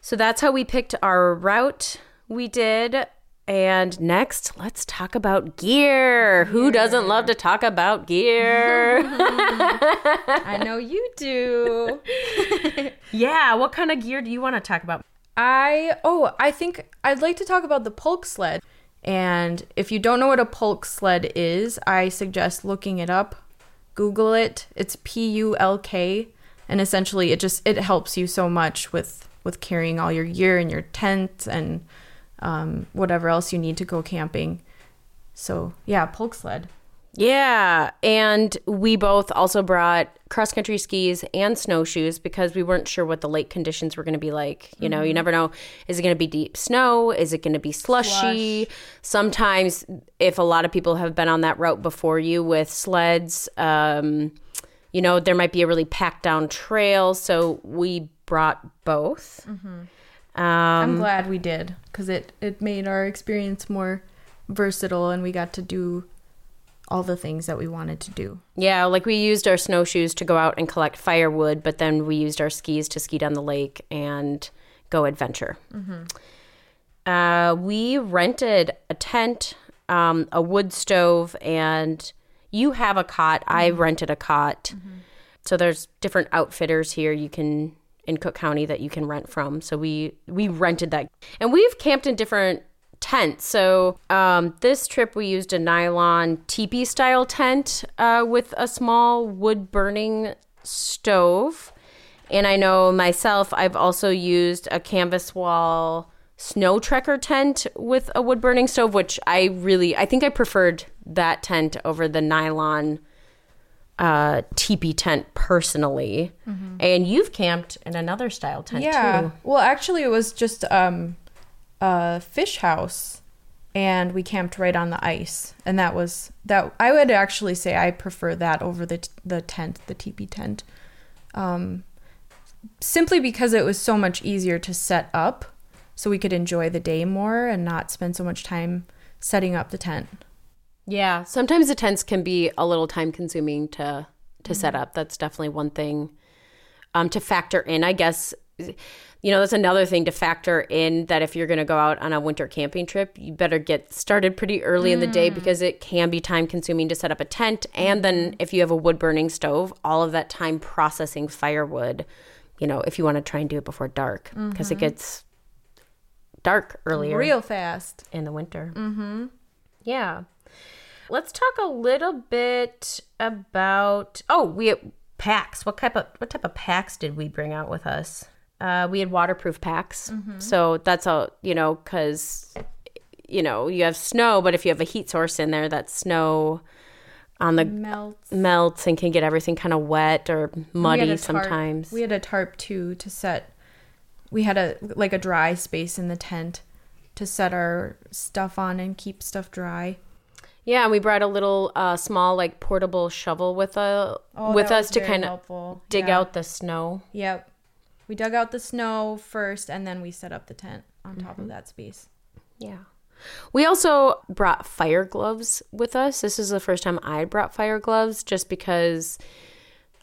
so that's how we picked our route. We did. And next, let's talk about gear. Who doesn't love to talk about gear? <laughs> I know you do. <laughs> yeah, what kind of gear do you want to talk about? I oh, I think I'd like to talk about the pulk sled. And if you don't know what a pulk sled is, I suggest looking it up. Google it. It's P U L K and essentially it just it helps you so much with with carrying all your gear and your tent and um, whatever else you need to go camping. So, yeah, pulk sled. Yeah, and we both also brought cross country skis and snowshoes because we weren't sure what the lake conditions were going to be like. You know, you Mhm. never know. Is it going to be deep snow? Is it going to be slushy? Sometimes, if a lot of people have been on that route before you with sleds, um, you know, there might be a really packed down trail. So we brought both. Mhm. Um, I'm glad we did because it it made our experience more versatile and we got to do all the things that we wanted to do. Yeah, like we used our snowshoes to go out and collect firewood, but then we used our skis to ski down the lake and go adventure. Mm-hmm. Uh, we rented a tent, um, a wood stove, and you have a cot. I rented a cot. So there's different outfitters here you can in Cook County that you can rent from. So we we rented that, and we've camped in different tents. So um, this trip we used a nylon teepee style tent uh, with a small wood burning stove. And I know myself, I've also used a canvas wall Snowtrekker tent with a wood burning stove, which I really, I think I preferred that tent over the nylon uh, teepee tent personally. Mhm. And you've camped in another style tent yeah. too. Well, actually, it was just um, a fish house, and we camped right on the ice. And that was that. I would actually say I prefer that over the the tent, the teepee tent, um, simply because it was so much easier to set up, so we could enjoy the day more and not spend so much time setting up the tent. Yeah, sometimes the tents can be a little time consuming to to set up. That's definitely one thing um, to factor in. I guess you know that's another thing to factor in that if you're going to go out on a winter camping trip, you better get started pretty early in the day because it can be time consuming to set up a tent. And then if you have a wood burning stove, all of that time processing firewood. You know, if you want to try and do it before dark because it Mhm. gets dark earlier real fast in the winter. Mm-hmm. Yeah. Let's talk a little bit about oh, we packs. What type of what type of packs did we bring out with us? Uh, we had waterproof packs. Mhm. So that's all you know because you know you have snow, but if you have a heat source in there, that snow on the Melts. melts and can get everything kind of wet or muddy tarp- sometimes. We had a tarp too to set. We had a like a dry space in the tent to set our stuff on and keep stuff dry. Yeah, and we brought a little uh, small like portable shovel with a Oh, with us to kind of dig Yeah. out the snow. Yep. We dug out the snow first and then we set up the tent on top Mm-hmm. of that space. Yeah. We also brought fire gloves with us. This is the first time I brought fire gloves just because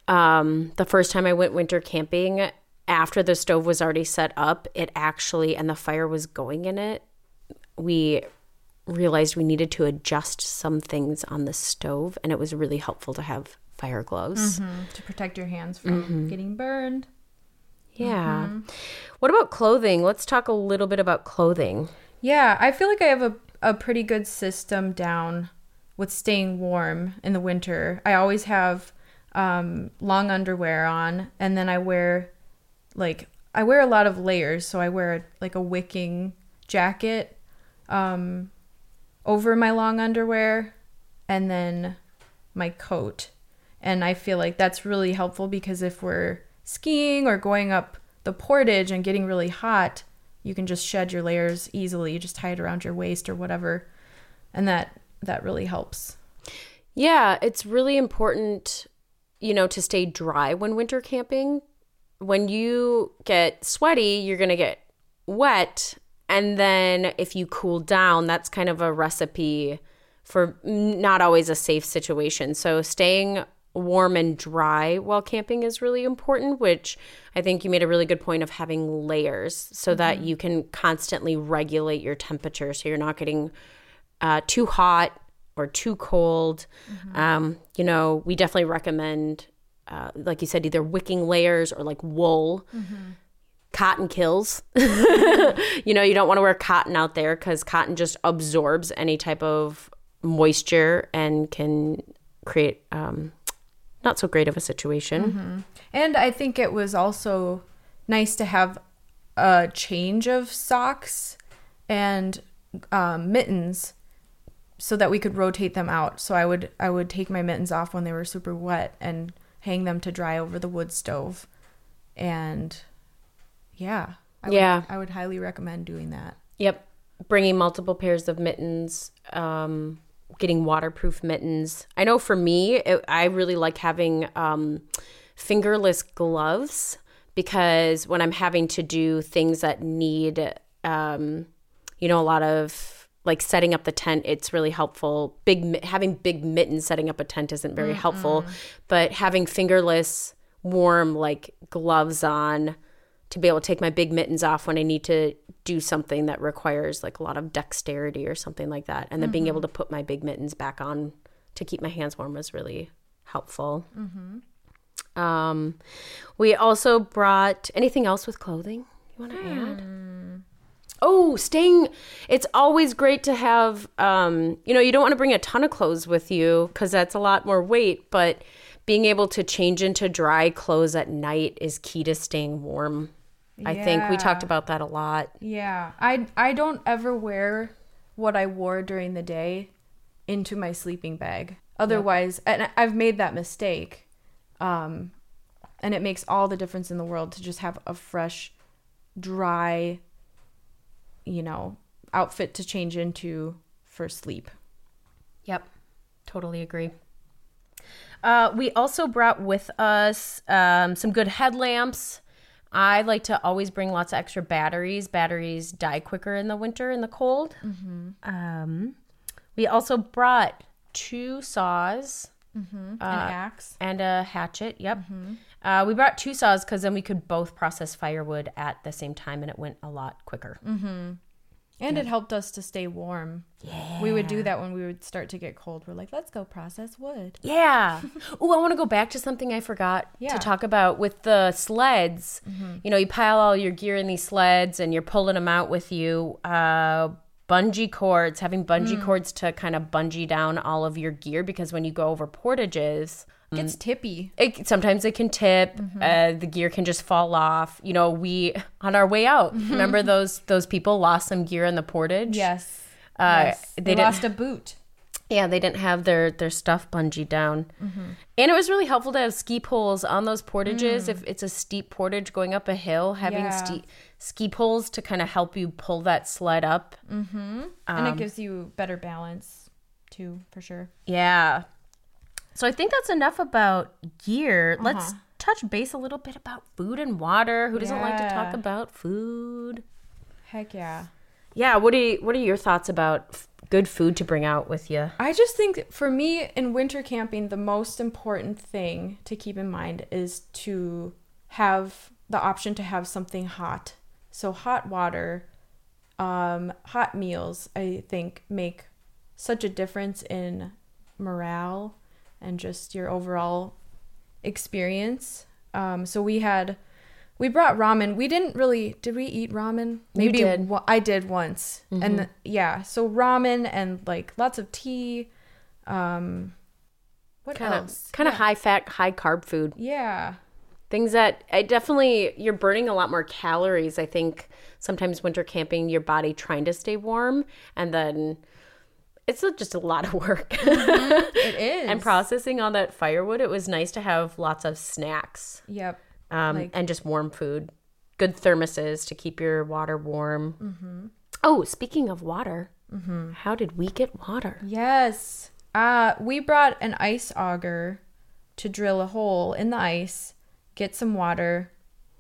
um, the first time I went winter camping, after the stove was already set up, it actually, and the fire was going in it, we realized we needed to adjust some things on the stove, and it was really helpful to have fire gloves. Mhm, To protect your hands from Mhm. getting burned. Yeah. Mhm. What about clothing? Let's talk a little bit about clothing. Yeah, I feel like I have a, a pretty good system down with staying warm in the winter. I always have um, long underwear on, and then I wear like I wear a lot of layers. So I wear like a wicking jacket um, over my long underwear, and then my coat. And I feel like that's really helpful because if we're skiing or going up the portage and getting really hot, you can just shed your layers easily. You just tie it around your waist or whatever. And that that really helps. Yeah, it's really important, you know, to stay dry when winter camping. When you get sweaty, you're going to get wet. And then if you cool down, that's kind of a recipe for not always a safe situation. So staying warm and dry while camping is really important, which I think you made a really good point of having layers so that Mhm. you can constantly regulate your temperature so you're not getting uh, too hot or too cold. Um, you know, we definitely recommend, uh, like you said, either wicking layers or like wool. Cotton kills. <laughs> you know, you don't want to wear cotton out there because cotton just absorbs any type of moisture and can create um, not so great of a situation. Mhm. And I think it was also nice to have a change of socks and um, mittens so that we could rotate them out. So I would I would take my mittens off when they were super wet and hang them to dry over the wood stove. And yeah, I Yeah. would, I would highly recommend doing that. Yep. Bringing multiple pairs of mittens, um, getting waterproof mittens. I know for me, it, I really like having um, fingerless gloves because when I'm having to do things that need, um, you know, a lot of like setting up the tent, it's really helpful. Big having big mittens setting up a tent isn't very helpful, but having fingerless, warm like gloves on to be able to take my big mittens off when I need to do something that requires like a lot of dexterity or something like that. And then being Mhm. able to put my big mittens back on to keep my hands warm was really helpful. Mm-hmm. Um, we also brought anything else with clothing you want to add? Hmm. Oh, staying. It's always great to have. Um, you know, you don't want to bring a ton of clothes with you because that's a lot more weight. But being able to change into dry clothes at night is key to staying warm. I think we talked about that a lot. Yeah, I I don't ever wear what I wore during the day into my sleeping bag. Otherwise, and I've made that mistake. Um, and it makes all the difference in the world to just have a fresh, dry, you know, outfit to change into for sleep. Yep, totally agree. Uh, we also brought with us um, some good headlamps. I like to always bring lots of extra batteries. Batteries die quicker in the winter in the cold. Mm-hmm. Um, we also brought two saws, Mhm. uh, An axe. and a hatchet. Yep. Mhm. Uh, we brought two saws because then we could both process firewood at the same time, and it went a lot quicker. Mm-hmm. And it helped us to stay warm. Yeah. We would do that when we would start to get cold. We're like, let's go process wood. Yeah. <laughs> oh, I want to go back to something I forgot Yeah. to talk about with the sleds. Mhm. You know, you pile all your gear in these sleds and you're pulling them out with you. Uh, bungee cords, having bungee Mm. cords to kind of bungee down all of your gear because when you go over portages, gets tippy. it, sometimes it can tip. Mm-hmm. Uh, the gear can just fall off. You know, we on our way out. Mhm. Remember those those people lost some gear in the portage. Yes. Uh, Yes. They, They lost a boot. Yeah, they didn't have their their stuff bungee down. Mhm. And it was really helpful to have ski poles on those portages. Mm. If it's a steep portage going up a hill, having Yeah. ski ski poles to kind of help you pull that sled up. Mm-hmm. and Um, it gives you better balance too, for sure. Yeah. So I think that's enough about gear. Let's Uh-huh. touch base a little bit about food and water. Who doesn't like to talk about food? Heck yeah. Yeah. What are you, What are your thoughts about f- good food to bring out with you? I just think for me in winter camping, the most important thing to keep in mind is to have the option to have something hot. So hot water, um, hot meals, I think make such a difference in morale and just your overall experience. Um, so we had, we brought ramen. We didn't really, did we eat ramen? We did. I did once. Mhm. And yeah, so ramen and like lots of tea. Um, what kind of else? kind of high fat, high carb food. Yeah. Things that I definitely you're burning a lot more calories. I think sometimes winter camping, your body trying to stay warm, and then it's just a lot of work. It <laughs> is. and processing all that firewood, it was nice to have lots of snacks. Yep. Um, Like- and just warm food. Good thermoses to keep your water warm. Mhm. Oh, speaking of water, Mhm. how did we get water? Yes. Uh, we brought an ice auger to drill a hole in the ice, get some water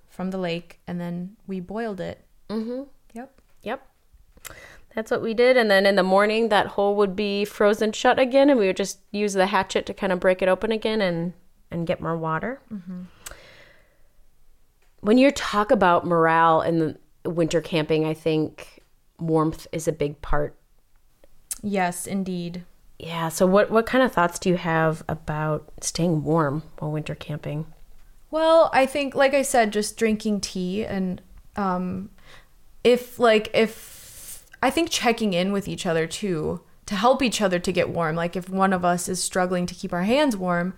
from the lake, and then we boiled it. Mm-hmm. Yep. Yep. That's what we did. And then in the morning, that hole would be frozen shut again, and we would just use the hatchet to kind of break it open again and, and get more water. Mm-hmm. When you talk about morale in the winter camping, I think warmth is a big part. Yes, indeed. Yeah. So, what, what kind of thoughts do you have about staying warm while winter camping? Well, I think, like I said, just drinking tea and um, if like if I think checking in with each other too to help each other to get warm. Like if one of us is struggling to keep our hands warm,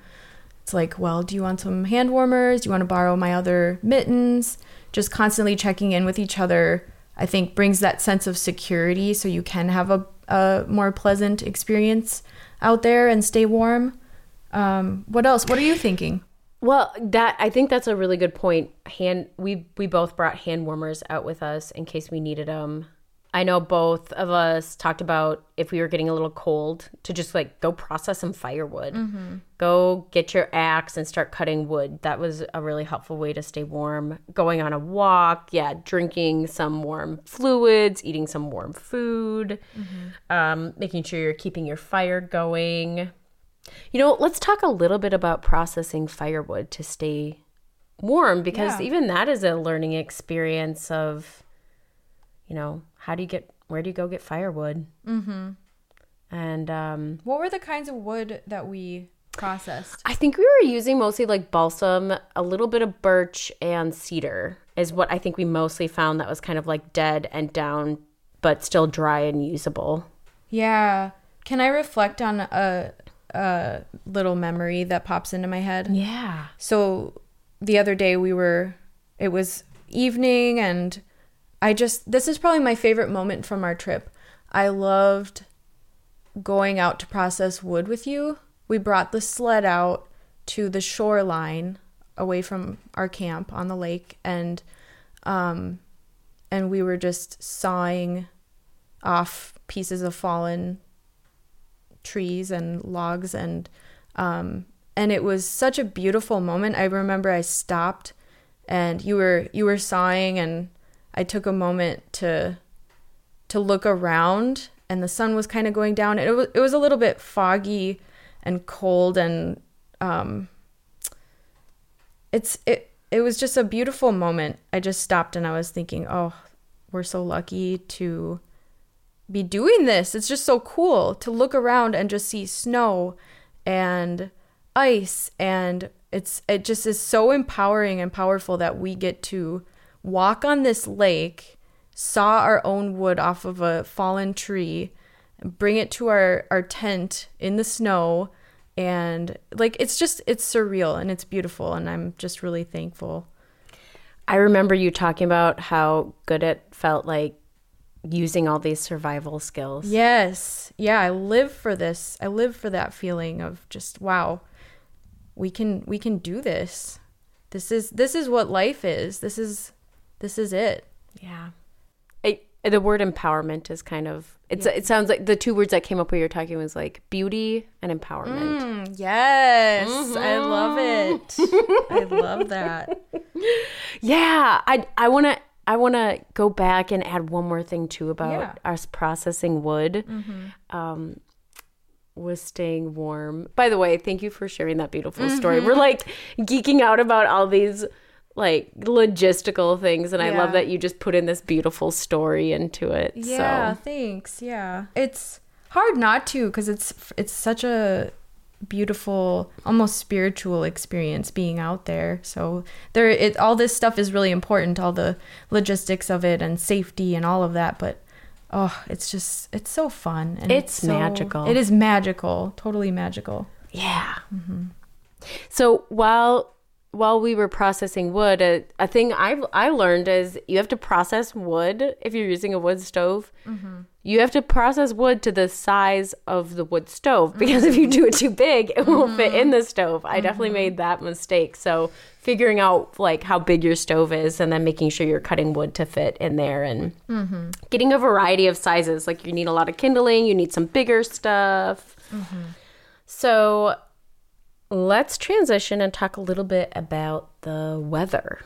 it's like, well, do you want some hand warmers? Do you want to borrow my other mittens? Just constantly checking in with each other, I think brings that sense of security so you can have a, a more pleasant experience out there and stay warm. Um, what else? What are you thinking? Well, that I think that's a really good point. Hand we we both brought hand warmers out with us in case we needed them. I know both of us talked about if we were getting a little cold to just like go process some firewood. Mhm. Go get your axe and start cutting wood. That was a really helpful way to stay warm. Going on a walk, yeah, drinking some warm fluids, eating some warm food, um, making sure you're keeping your fire going. You know, let's talk a little bit about processing firewood to stay warm because Yeah. even that is a learning experience of, you know, how do you get, where do you go get firewood? Mm-hmm. And um, What were the kinds of wood that we processed? I think we were using mostly like balsam, a little bit of birch, and cedar is what I think we mostly found that was kind of like dead and down, but still dry and usable. Yeah. Can I reflect on a a little memory that pops into my head? Yeah. So the other day we were it was evening and I just this is probably my favorite moment from our trip. I loved going out to process wood with you. We brought the sled out to the shoreline away from our camp on the lake and um and we were just sawing off pieces of fallen trees and logs and um and it was such a beautiful moment. I remember I stopped and you were you were sawing and I took a moment to to look around and the sun was kind of going down. It was it was a little bit foggy and cold and um it's it it was just a beautiful moment. I just stopped and I was thinking, "Oh, we're so lucky to be doing this. It's just so cool to look around and just see snow and ice and it's it just is so empowering and powerful that we get to walk on this lake, saw our own wood off of a fallen tree, bring it to our our tent in the snow and like it's just it's surreal and it's beautiful and I'm just really thankful. I remember you talking about how good it felt like using all these survival skills. Yes. Yeah, I live for this. I live for that feeling of just wow. We can we can do this. This is this is what life is. This is this is it. Yeah. It, the word empowerment is kind of it's Yeah. it sounds like the two words that came up when you were talking was like beauty and empowerment. Mm, yes. I love it. I love that. <laughs> Yeah, I I want to I want to go back and add one more thing too about Yeah. us processing wood. Mhm. Um was staying warm. By the way, thank you for sharing that beautiful story. Mhm. We're like geeking out about all these like logistical things and I love that you just put in this beautiful story into it. Yeah, So thanks. Yeah. It's hard not to cuz it's it's such a beautiful almost spiritual experience being out there. So there it all this stuff is really important, all the logistics of it and safety and all of that, but oh, it's just it's so fun and It's so- magical. It is magical, totally magical. Yeah. Mm-hmm. So while while we were processing wood, a, a thing I I learned is you have to process wood if you're using a wood stove. Mhm. You have to process wood to the size of the wood stove because if you do it too big, it won't fit in the stove. I definitely made that mistake. So figuring out like how big your stove is and then making sure you're cutting wood to fit in there and Mhm. getting a variety of sizes. Like you need a lot of kindling, you need some bigger stuff. So let's transition and talk a little bit about the weather.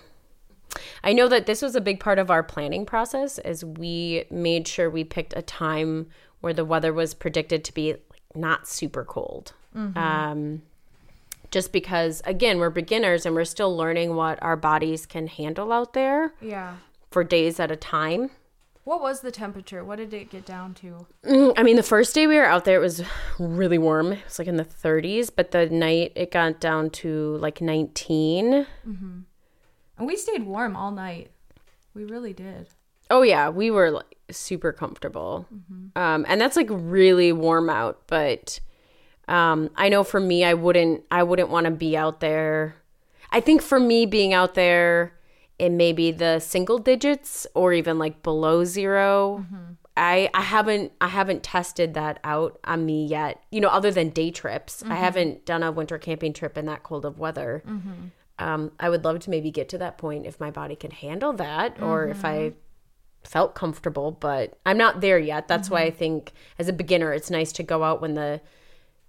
I know that this was a big part of our planning process as we made sure we picked a time where the weather was predicted to be not super cold. Mhm. Um, just because, again, we're beginners and we're still learning what our bodies can handle out there Yeah. for days at a time. What was the temperature? What did it get down to? Mm, I mean, the first day we were out there, it was really warm. It was like in the 30s, but the night it got down to like 19. Mhm. And we stayed warm all night. We really did. Oh yeah, we were like super comfortable. Um, and that's like really warm out, but um, I know for me, I wouldn't, I wouldn't want to be out there. I think for me, being out there in maybe the single digits or even like below 0 I, I haven't I haven't tested that out on me yet. You know, other than day trips, I Mhm. haven't done a winter camping trip in that cold of weather. Mhm. Um, I would love to maybe get to that point if my body can handle that, or if I felt comfortable. But I'm not there yet. That's why I think as a beginner, it's nice to go out when the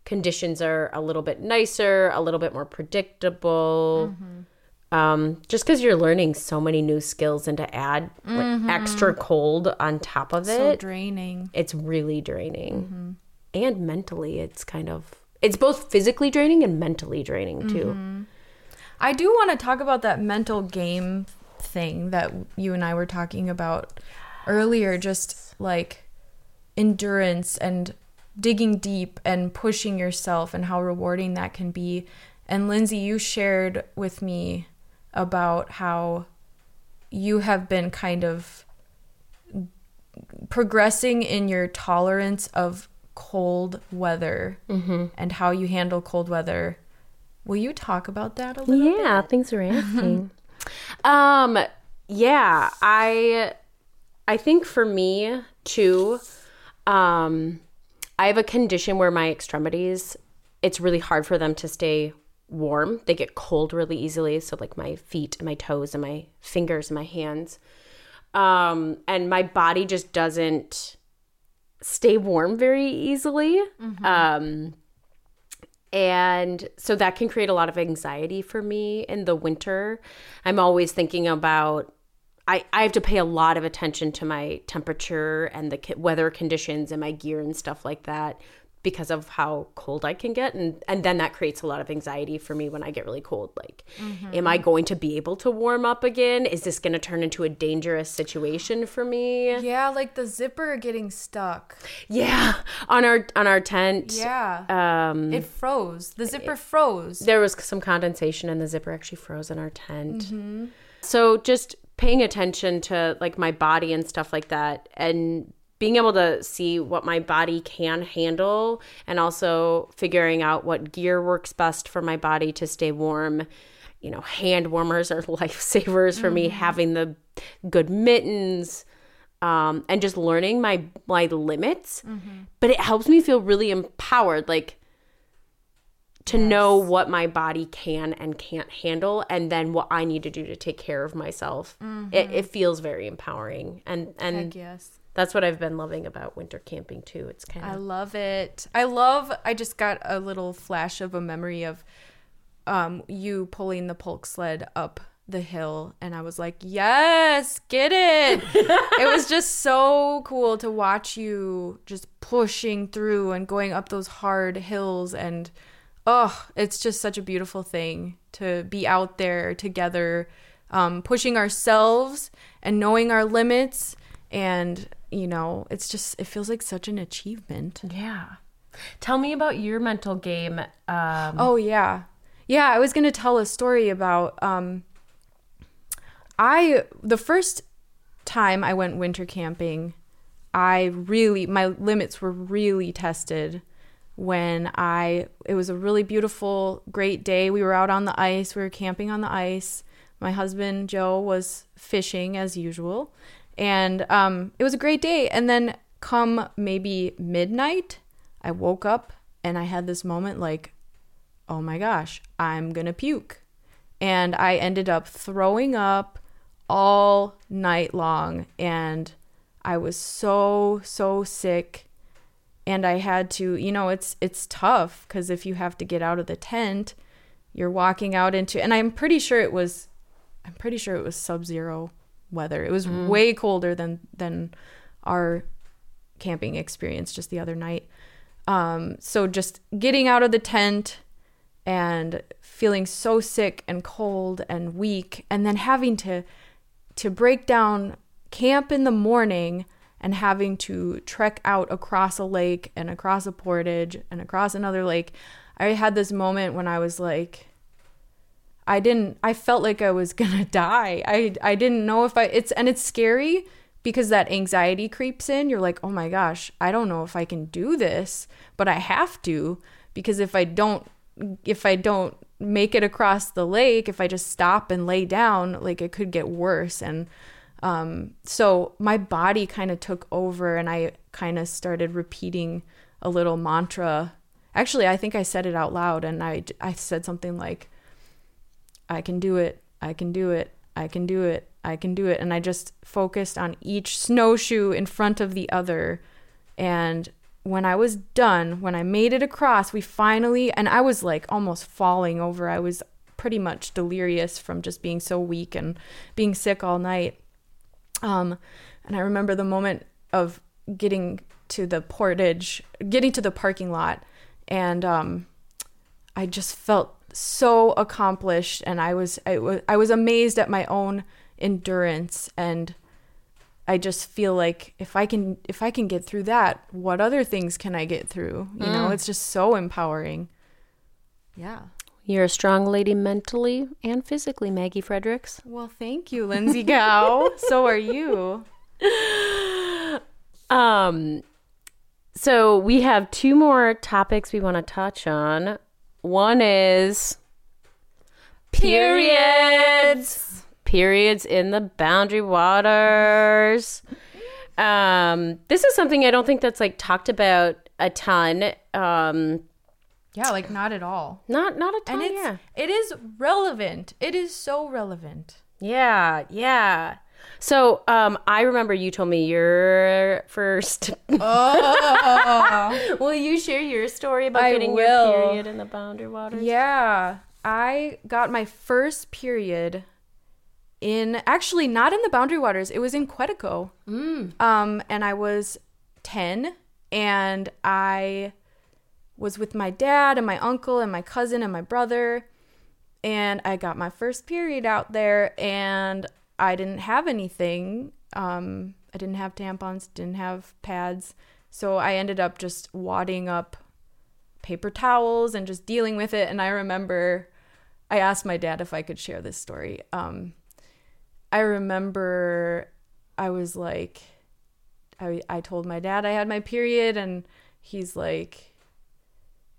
conditions are a little bit nicer, a little bit more predictable. Um, just because you're learning so many new skills and to add like, Mhm. extra cold on top of it, It's So draining. it's really draining. And mentally, it's kind of it's both physically draining and mentally draining too. Mhm. I do want to talk about that mental game thing that you and I were talking about earlier, just like endurance and digging deep and pushing yourself and how rewarding that can be. And Lindsay, you shared with me about how you have been kind of progressing in your tolerance of cold weather Mhm. and how you handle cold weather. Will you talk about that a little bit? Yeah, thanks for asking. <laughs> um, yeah, I I think for me too, um, I have a condition where my extremities, it's really hard for them to stay warm. They get cold really easily. So like my feet and my toes and my fingers and my hands. Um, and my body just doesn't stay warm very easily. Mhm. Um, and so that can create a lot of anxiety for me in the winter. I'm always thinking about I, I have to pay a lot of attention to my temperature and the ki- weather conditions and my gear and stuff like that because of how cold I can get and and then that creates a lot of anxiety for me when I get really cold like Mhm. am I going to be able to warm up again is this going to turn into a dangerous situation for me Yeah, like the zipper getting stuck. yeah on our on our tent Yeah. um It froze. The zipper froze. there was some condensation and the zipper actually froze in our tent Mhm. so just paying attention to like my body and stuff like that and being able to see what my body can handle and also figuring out what gear works best for my body to stay warm you know hand warmers are <laughs> lifesavers for me Mhm. having the good mittens um, and just learning my my limits Mhm. but it helps me feel really empowered like to know what my body can and can't handle and then what i need to do to take care of myself it, Mhm. it feels very empowering and and Heck yes. That's what i've been loving about winter camping too it's kind of I love it. I love. I just got a little flash of a memory of um, you pulling the pulk sled up the hill, and I was like, "Yes, get it!" it was just so cool to watch you just pushing through and going up those hard hills, and oh, it's just such a beautiful thing to be out there together, um, pushing ourselves and knowing our limits and you know it's just it feels like such an achievement. Yeah. Tell me about your mental game um oh yeah. Yeah i was gonna tell a story about um i the first time i went winter camping i really my limits were really tested when i it was a really beautiful great day. We were out on the ice. We were camping on the ice. My husband joe was fishing as usual and um, it was a great day. And then come maybe midnight, I woke up and I had this moment like, oh my gosh, I'm gonna puke. And I ended up throwing up all night long. And I was so, so sick. And I had to, you know, it's it's tough because if you have to get out of the tent, you're walking out into and I'm pretty sure it was I'm pretty sure it was sub-zero weather. It was Mm. way colder than than our camping experience just the other night. Um, so just getting out of the tent and feeling so sick and cold and weak, and then having to to break down camp in the morning and having to trek out across a lake and across a portage and across another lake. I had this moment when I was like, I didn't I felt like I was <laughs> going to die. I I didn't know if I it's and it's scary because that anxiety creeps in. You're like, "Oh my gosh, I don't know if I can do this, but I have to because if I don't if I don't make it across the lake, if I just stop and lay down, like it could get worse." And um so my body kind of took over and I kind of started repeating a little mantra. Actually, I think I said it out loud and I I said something like I can do it. I can do it. I can do it. I can do it. And I just focused on each snowshoe in front of the other. And when I was done, when I made it across, we finally, and I was like almost falling over. I was pretty much delirious from just being so weak and being sick all night. Um, and I remember the moment of getting to the portage, getting to the parking lot, and um, I just felt so accomplished and I was I was I was amazed at my own endurance and I just feel like if I can if I can get through that, what other things can I get through? You know, Mm. it's just so empowering. Yeah. You're a strong lady mentally and physically, Maggie Friedrichs. Well, thank you, Lindsay Gow. <laughs> so are you. <laughs> Um, so we have two more topics we want to touch on. One is periods. Periods in the boundary waters. Um, this is something I don't think that's like talked about a ton. Um, Yeah, like not at all. Not not a ton. And it's yeah. it is relevant. It is so relevant. Yeah, yeah. So, um, I remember you told me your first. Oh. <laughs> will you share your story about I getting will. your period in the Boundary Waters? Yeah, I got my first period in actually not in the Boundary Waters. It was in Quetico. Mm. Um, and I was ten, and I was with my dad and my uncle and my cousin and my brother, and I got my first period out there, and I didn't have anything. Um, I didn't have tampons, didn't have pads, so I ended up just wadding up paper towels and just dealing with it. And I remember I asked my dad if I could share this story. Um, I remember I was like, I, I told my dad I had my period, and he's like,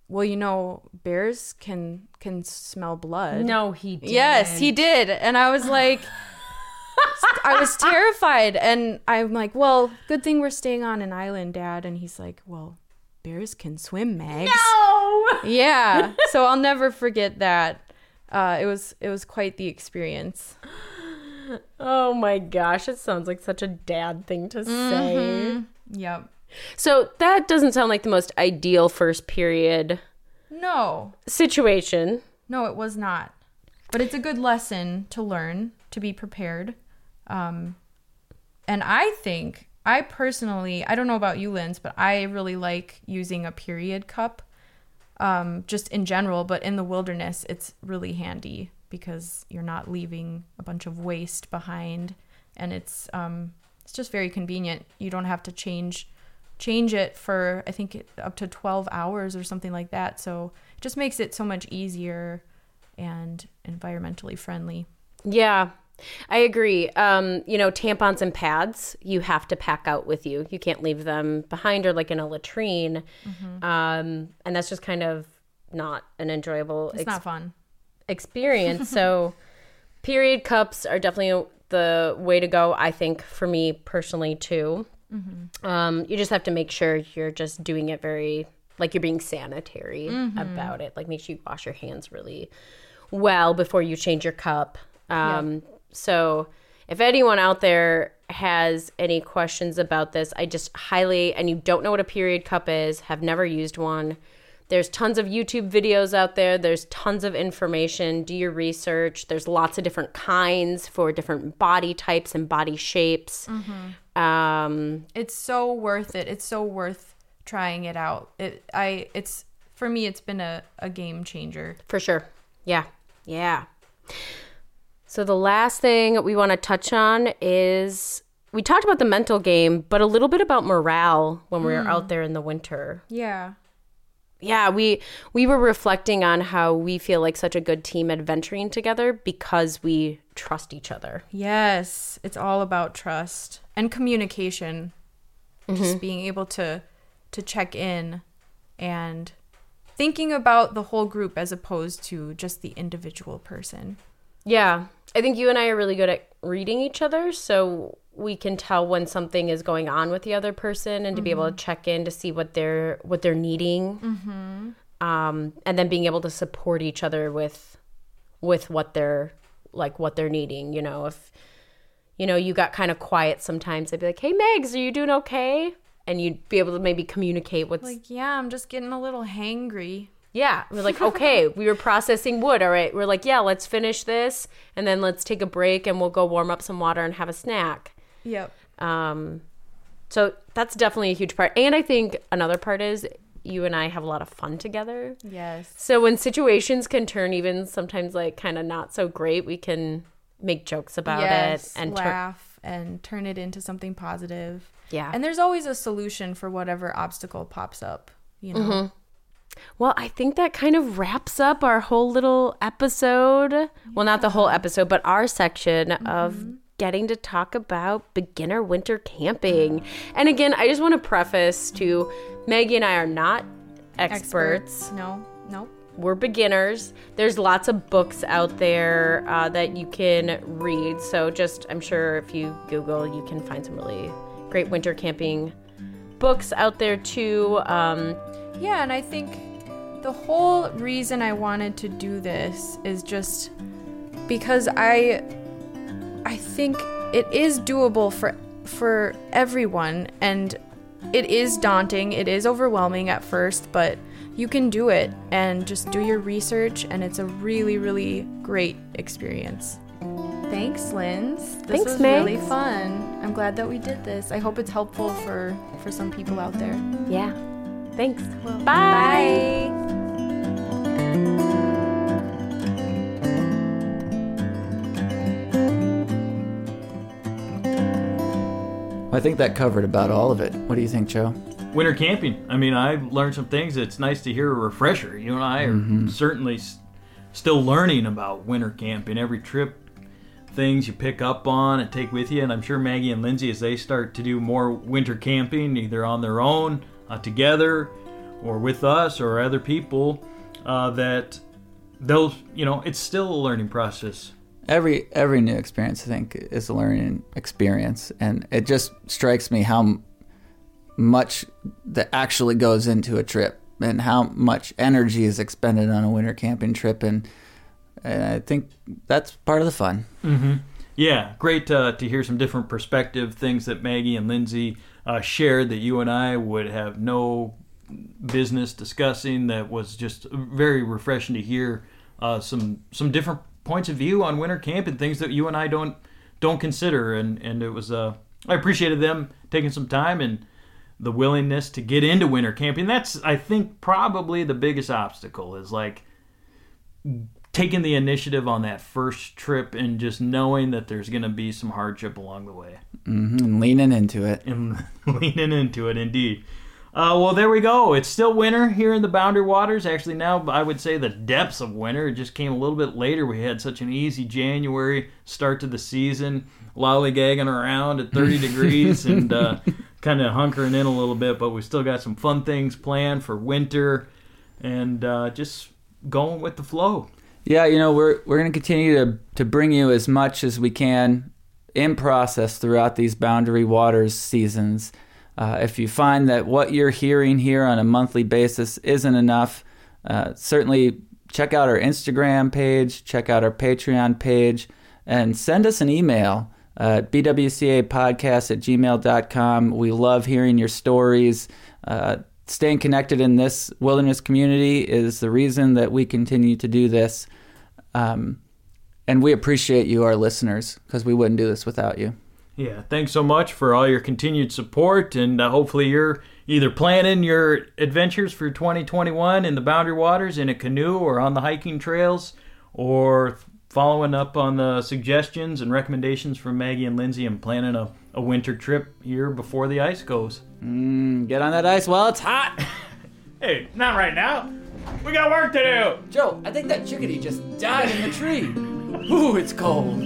well, you know, bears can can smell blood. No, he didn't. Yes, he did. And I was like, <sighs> <laughs> <laughs> I was terrified. And I'm like, well, good thing we're staying on an island, Dad. And he's like, well, bears can swim, Mags. No. <laughs> Yeah. So I'll never forget that. Uh, it was it was quite the experience. Oh my gosh, it sounds like such a dad thing to say. Mhm. Yep. So that doesn't sound like the most ideal first period No. situation. No, it was not. But it's a good lesson to learn to be prepared. Um, and I think, I personally, I don't know about you, Linz, but I really like using a period cup um, just in general. But in the wilderness, it's really handy because you're not leaving a bunch of waste behind. And it's, um, it's just very convenient. You don't have to change change it for I think up to 12 hours or something like that. So it just makes it so much easier and environmentally friendly. Yeah, I agree. Um, you know, tampons and pads you have to pack out with you. You can't leave them behind or like in a latrine. Mhm. Um, and that's just kind of not an enjoyable It's not fun. experience. <laughs> so, period cups are definitely the way to go, I think, for me personally, too. Mhm. Um, you just have to make sure you're just doing it very, like you're being sanitary Mhm. about it. Like, make sure you wash your hands really well before you change your cup. Um, So, if anyone out there has any questions about this, I just highly, and you don't know what a period cup is, have never used one, there's tons of YouTube videos out there. There's tons of information. Do your research. There's lots of different kinds for different body types and body shapes. Um, It's so worth it. It's so worth trying it out. It I it's for me it's been a, a game changer. For sure. Yeah. Yeah. So the last thing we want to touch on is we talked about the mental game, but a little bit about morale when we were Mm. out there in the winter. Yeah. Yeah, we we were reflecting on how we feel like such a good team adventuring together because we trust each other. Yes, it's all about trust and communication. Just Mhm. being able to to check in and thinking about the whole group as opposed to just the individual person. Yeah. I think you and I are really good at reading each other, so we can tell when something is going on with the other person and to be able to check in to see what they're what they're needing. Mhm. Um and then being able to support each other with with what they're like what they're needing, you know, if you know, you got kind of quiet sometimes. I'd be like, "Hey Megs, are you doing okay?" And you'd be able to maybe communicate what's Like, yeah, I'm just getting a little hangry. Yeah, we're like, okay, <laughs> we were processing wood. All right, we're like, yeah, let's finish this, and then let's take a break, and we'll go warm up some water and have a snack. Yep. Um, so that's definitely a huge part. And I think another part is you and I have a lot of fun together. Yes. So when situations can turn even sometimes like kind of not so great, we can make jokes about yes, it and laugh and turn it into something positive. Yeah. And there's always a solution for whatever obstacle pops up, you know. Mhm. Well, I think that kind of wraps up our whole little episode. Well, not the whole episode, but our section of getting to talk about beginner winter camping. And again, I just want to preface to Maggie and I are not experts. No, no. We're beginners. There's lots of books out there uh, that you can read. So, just I'm sure if you Google, you can find some really great winter camping books out there too. Um, Yeah, and I think the whole reason I wanted to do this is just because I I think it is doable for for everyone and it is daunting, it is overwhelming at first, but you can do it and just do your research and it's a really really great experience. Thanks, Linz. This Thanks, was Meg. really fun. I'm glad that we did this. I hope it's helpful for for some people out there. Yeah. Thanks. Well, Bye. I think that covered about all of it. What do you think, Joe? Winter camping. I mean, I learned some things. It's nice to hear a refresher. You and I are Mhm. certainly s- still learning about winter camping. Every trip, things you pick up on and take with you. And I'm sure Maggie and Lindsay, as they start to do more winter camping, either on their own, uh, together, or with us or other people, uh, that those, you know, it's still a learning process. Every every new experience, I think, is a learning experience, and it just strikes me how much that actually goes into a trip, and how much energy is expended on a winter camping trip, and, and I think that's part of the fun. Mm-hmm. Yeah, great uh, to hear some different perspective, things that Maggie and Lindsay uh, shared that you and I would have no business discussing. That was just very refreshing to hear uh, some some different points of view on winter camp and things that you and I don't don't consider. And and it was uh, I appreciated them taking some time and the willingness to get into winter camping. That's I think probably the biggest obstacle is like taking the initiative on that first trip and just knowing that there's going to be some hardship along the way. Hmm and leaning into it. and <laughs> leaning into it indeed. Uh, well there we go. It's still winter here in the boundary waters. Actually now i would say the depths of winter. It just came a little bit later. We had such an easy january start to the season lollygagging around at 30 <laughs> degrees and uh, kind of hunkering in a little bit but we still got some fun things planned for winter and uh, just going with the flow Yeah, you know, we're we're going to continue to to bring you as much as we can in process throughout these Boundary Waters seasons. Uh, if you find that what you're hearing here on a monthly basis isn't enough, uh, certainly check out our Instagram page, check out our Patreon page, and send us an email at bwcapodcast at gmail.com. We love hearing your stories. Uh, staying connected in this wilderness community is the reason that we continue to do this. Um, and we appreciate you, our listeners, because we wouldn't do this without you. Yeah, thanks so much for all your continued support, and uh, hopefully you're either planning your adventures for 2021 in the Boundary Waters in a canoe or on the hiking trails, or following up on the suggestions and recommendations from Maggie and Lindsay and planning a, a winter trip here before the ice goes. Mm, get on that ice while it's hot. <laughs> hey, not right now. We got work to do. Joe, I think that chickadee just died in the tree. Ooh, it's cold.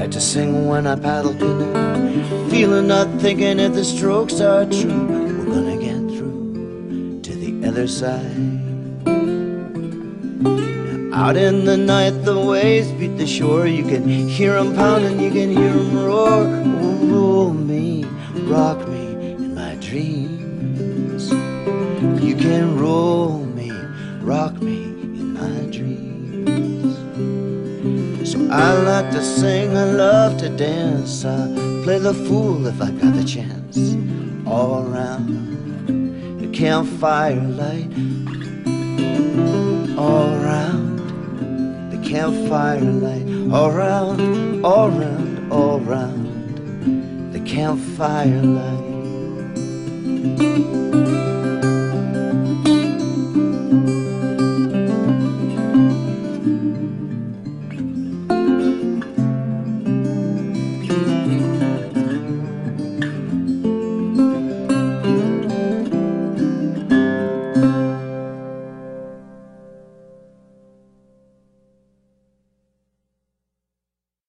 I just sing when I paddle canoe, feeling not thinking if the strokes are true. We're gonna get through to the other side. Out in the night, the waves beat the shore. You can hear 'em pounding, you can hear 'em roar. Oh, roll me, rock me in my dreams. You can roll me, rock me in my dreams. So I like to sing, I love to dance. I play the fool if I got the chance. All around the campfire light. All around campfire light all round, all round, all round the campfire light.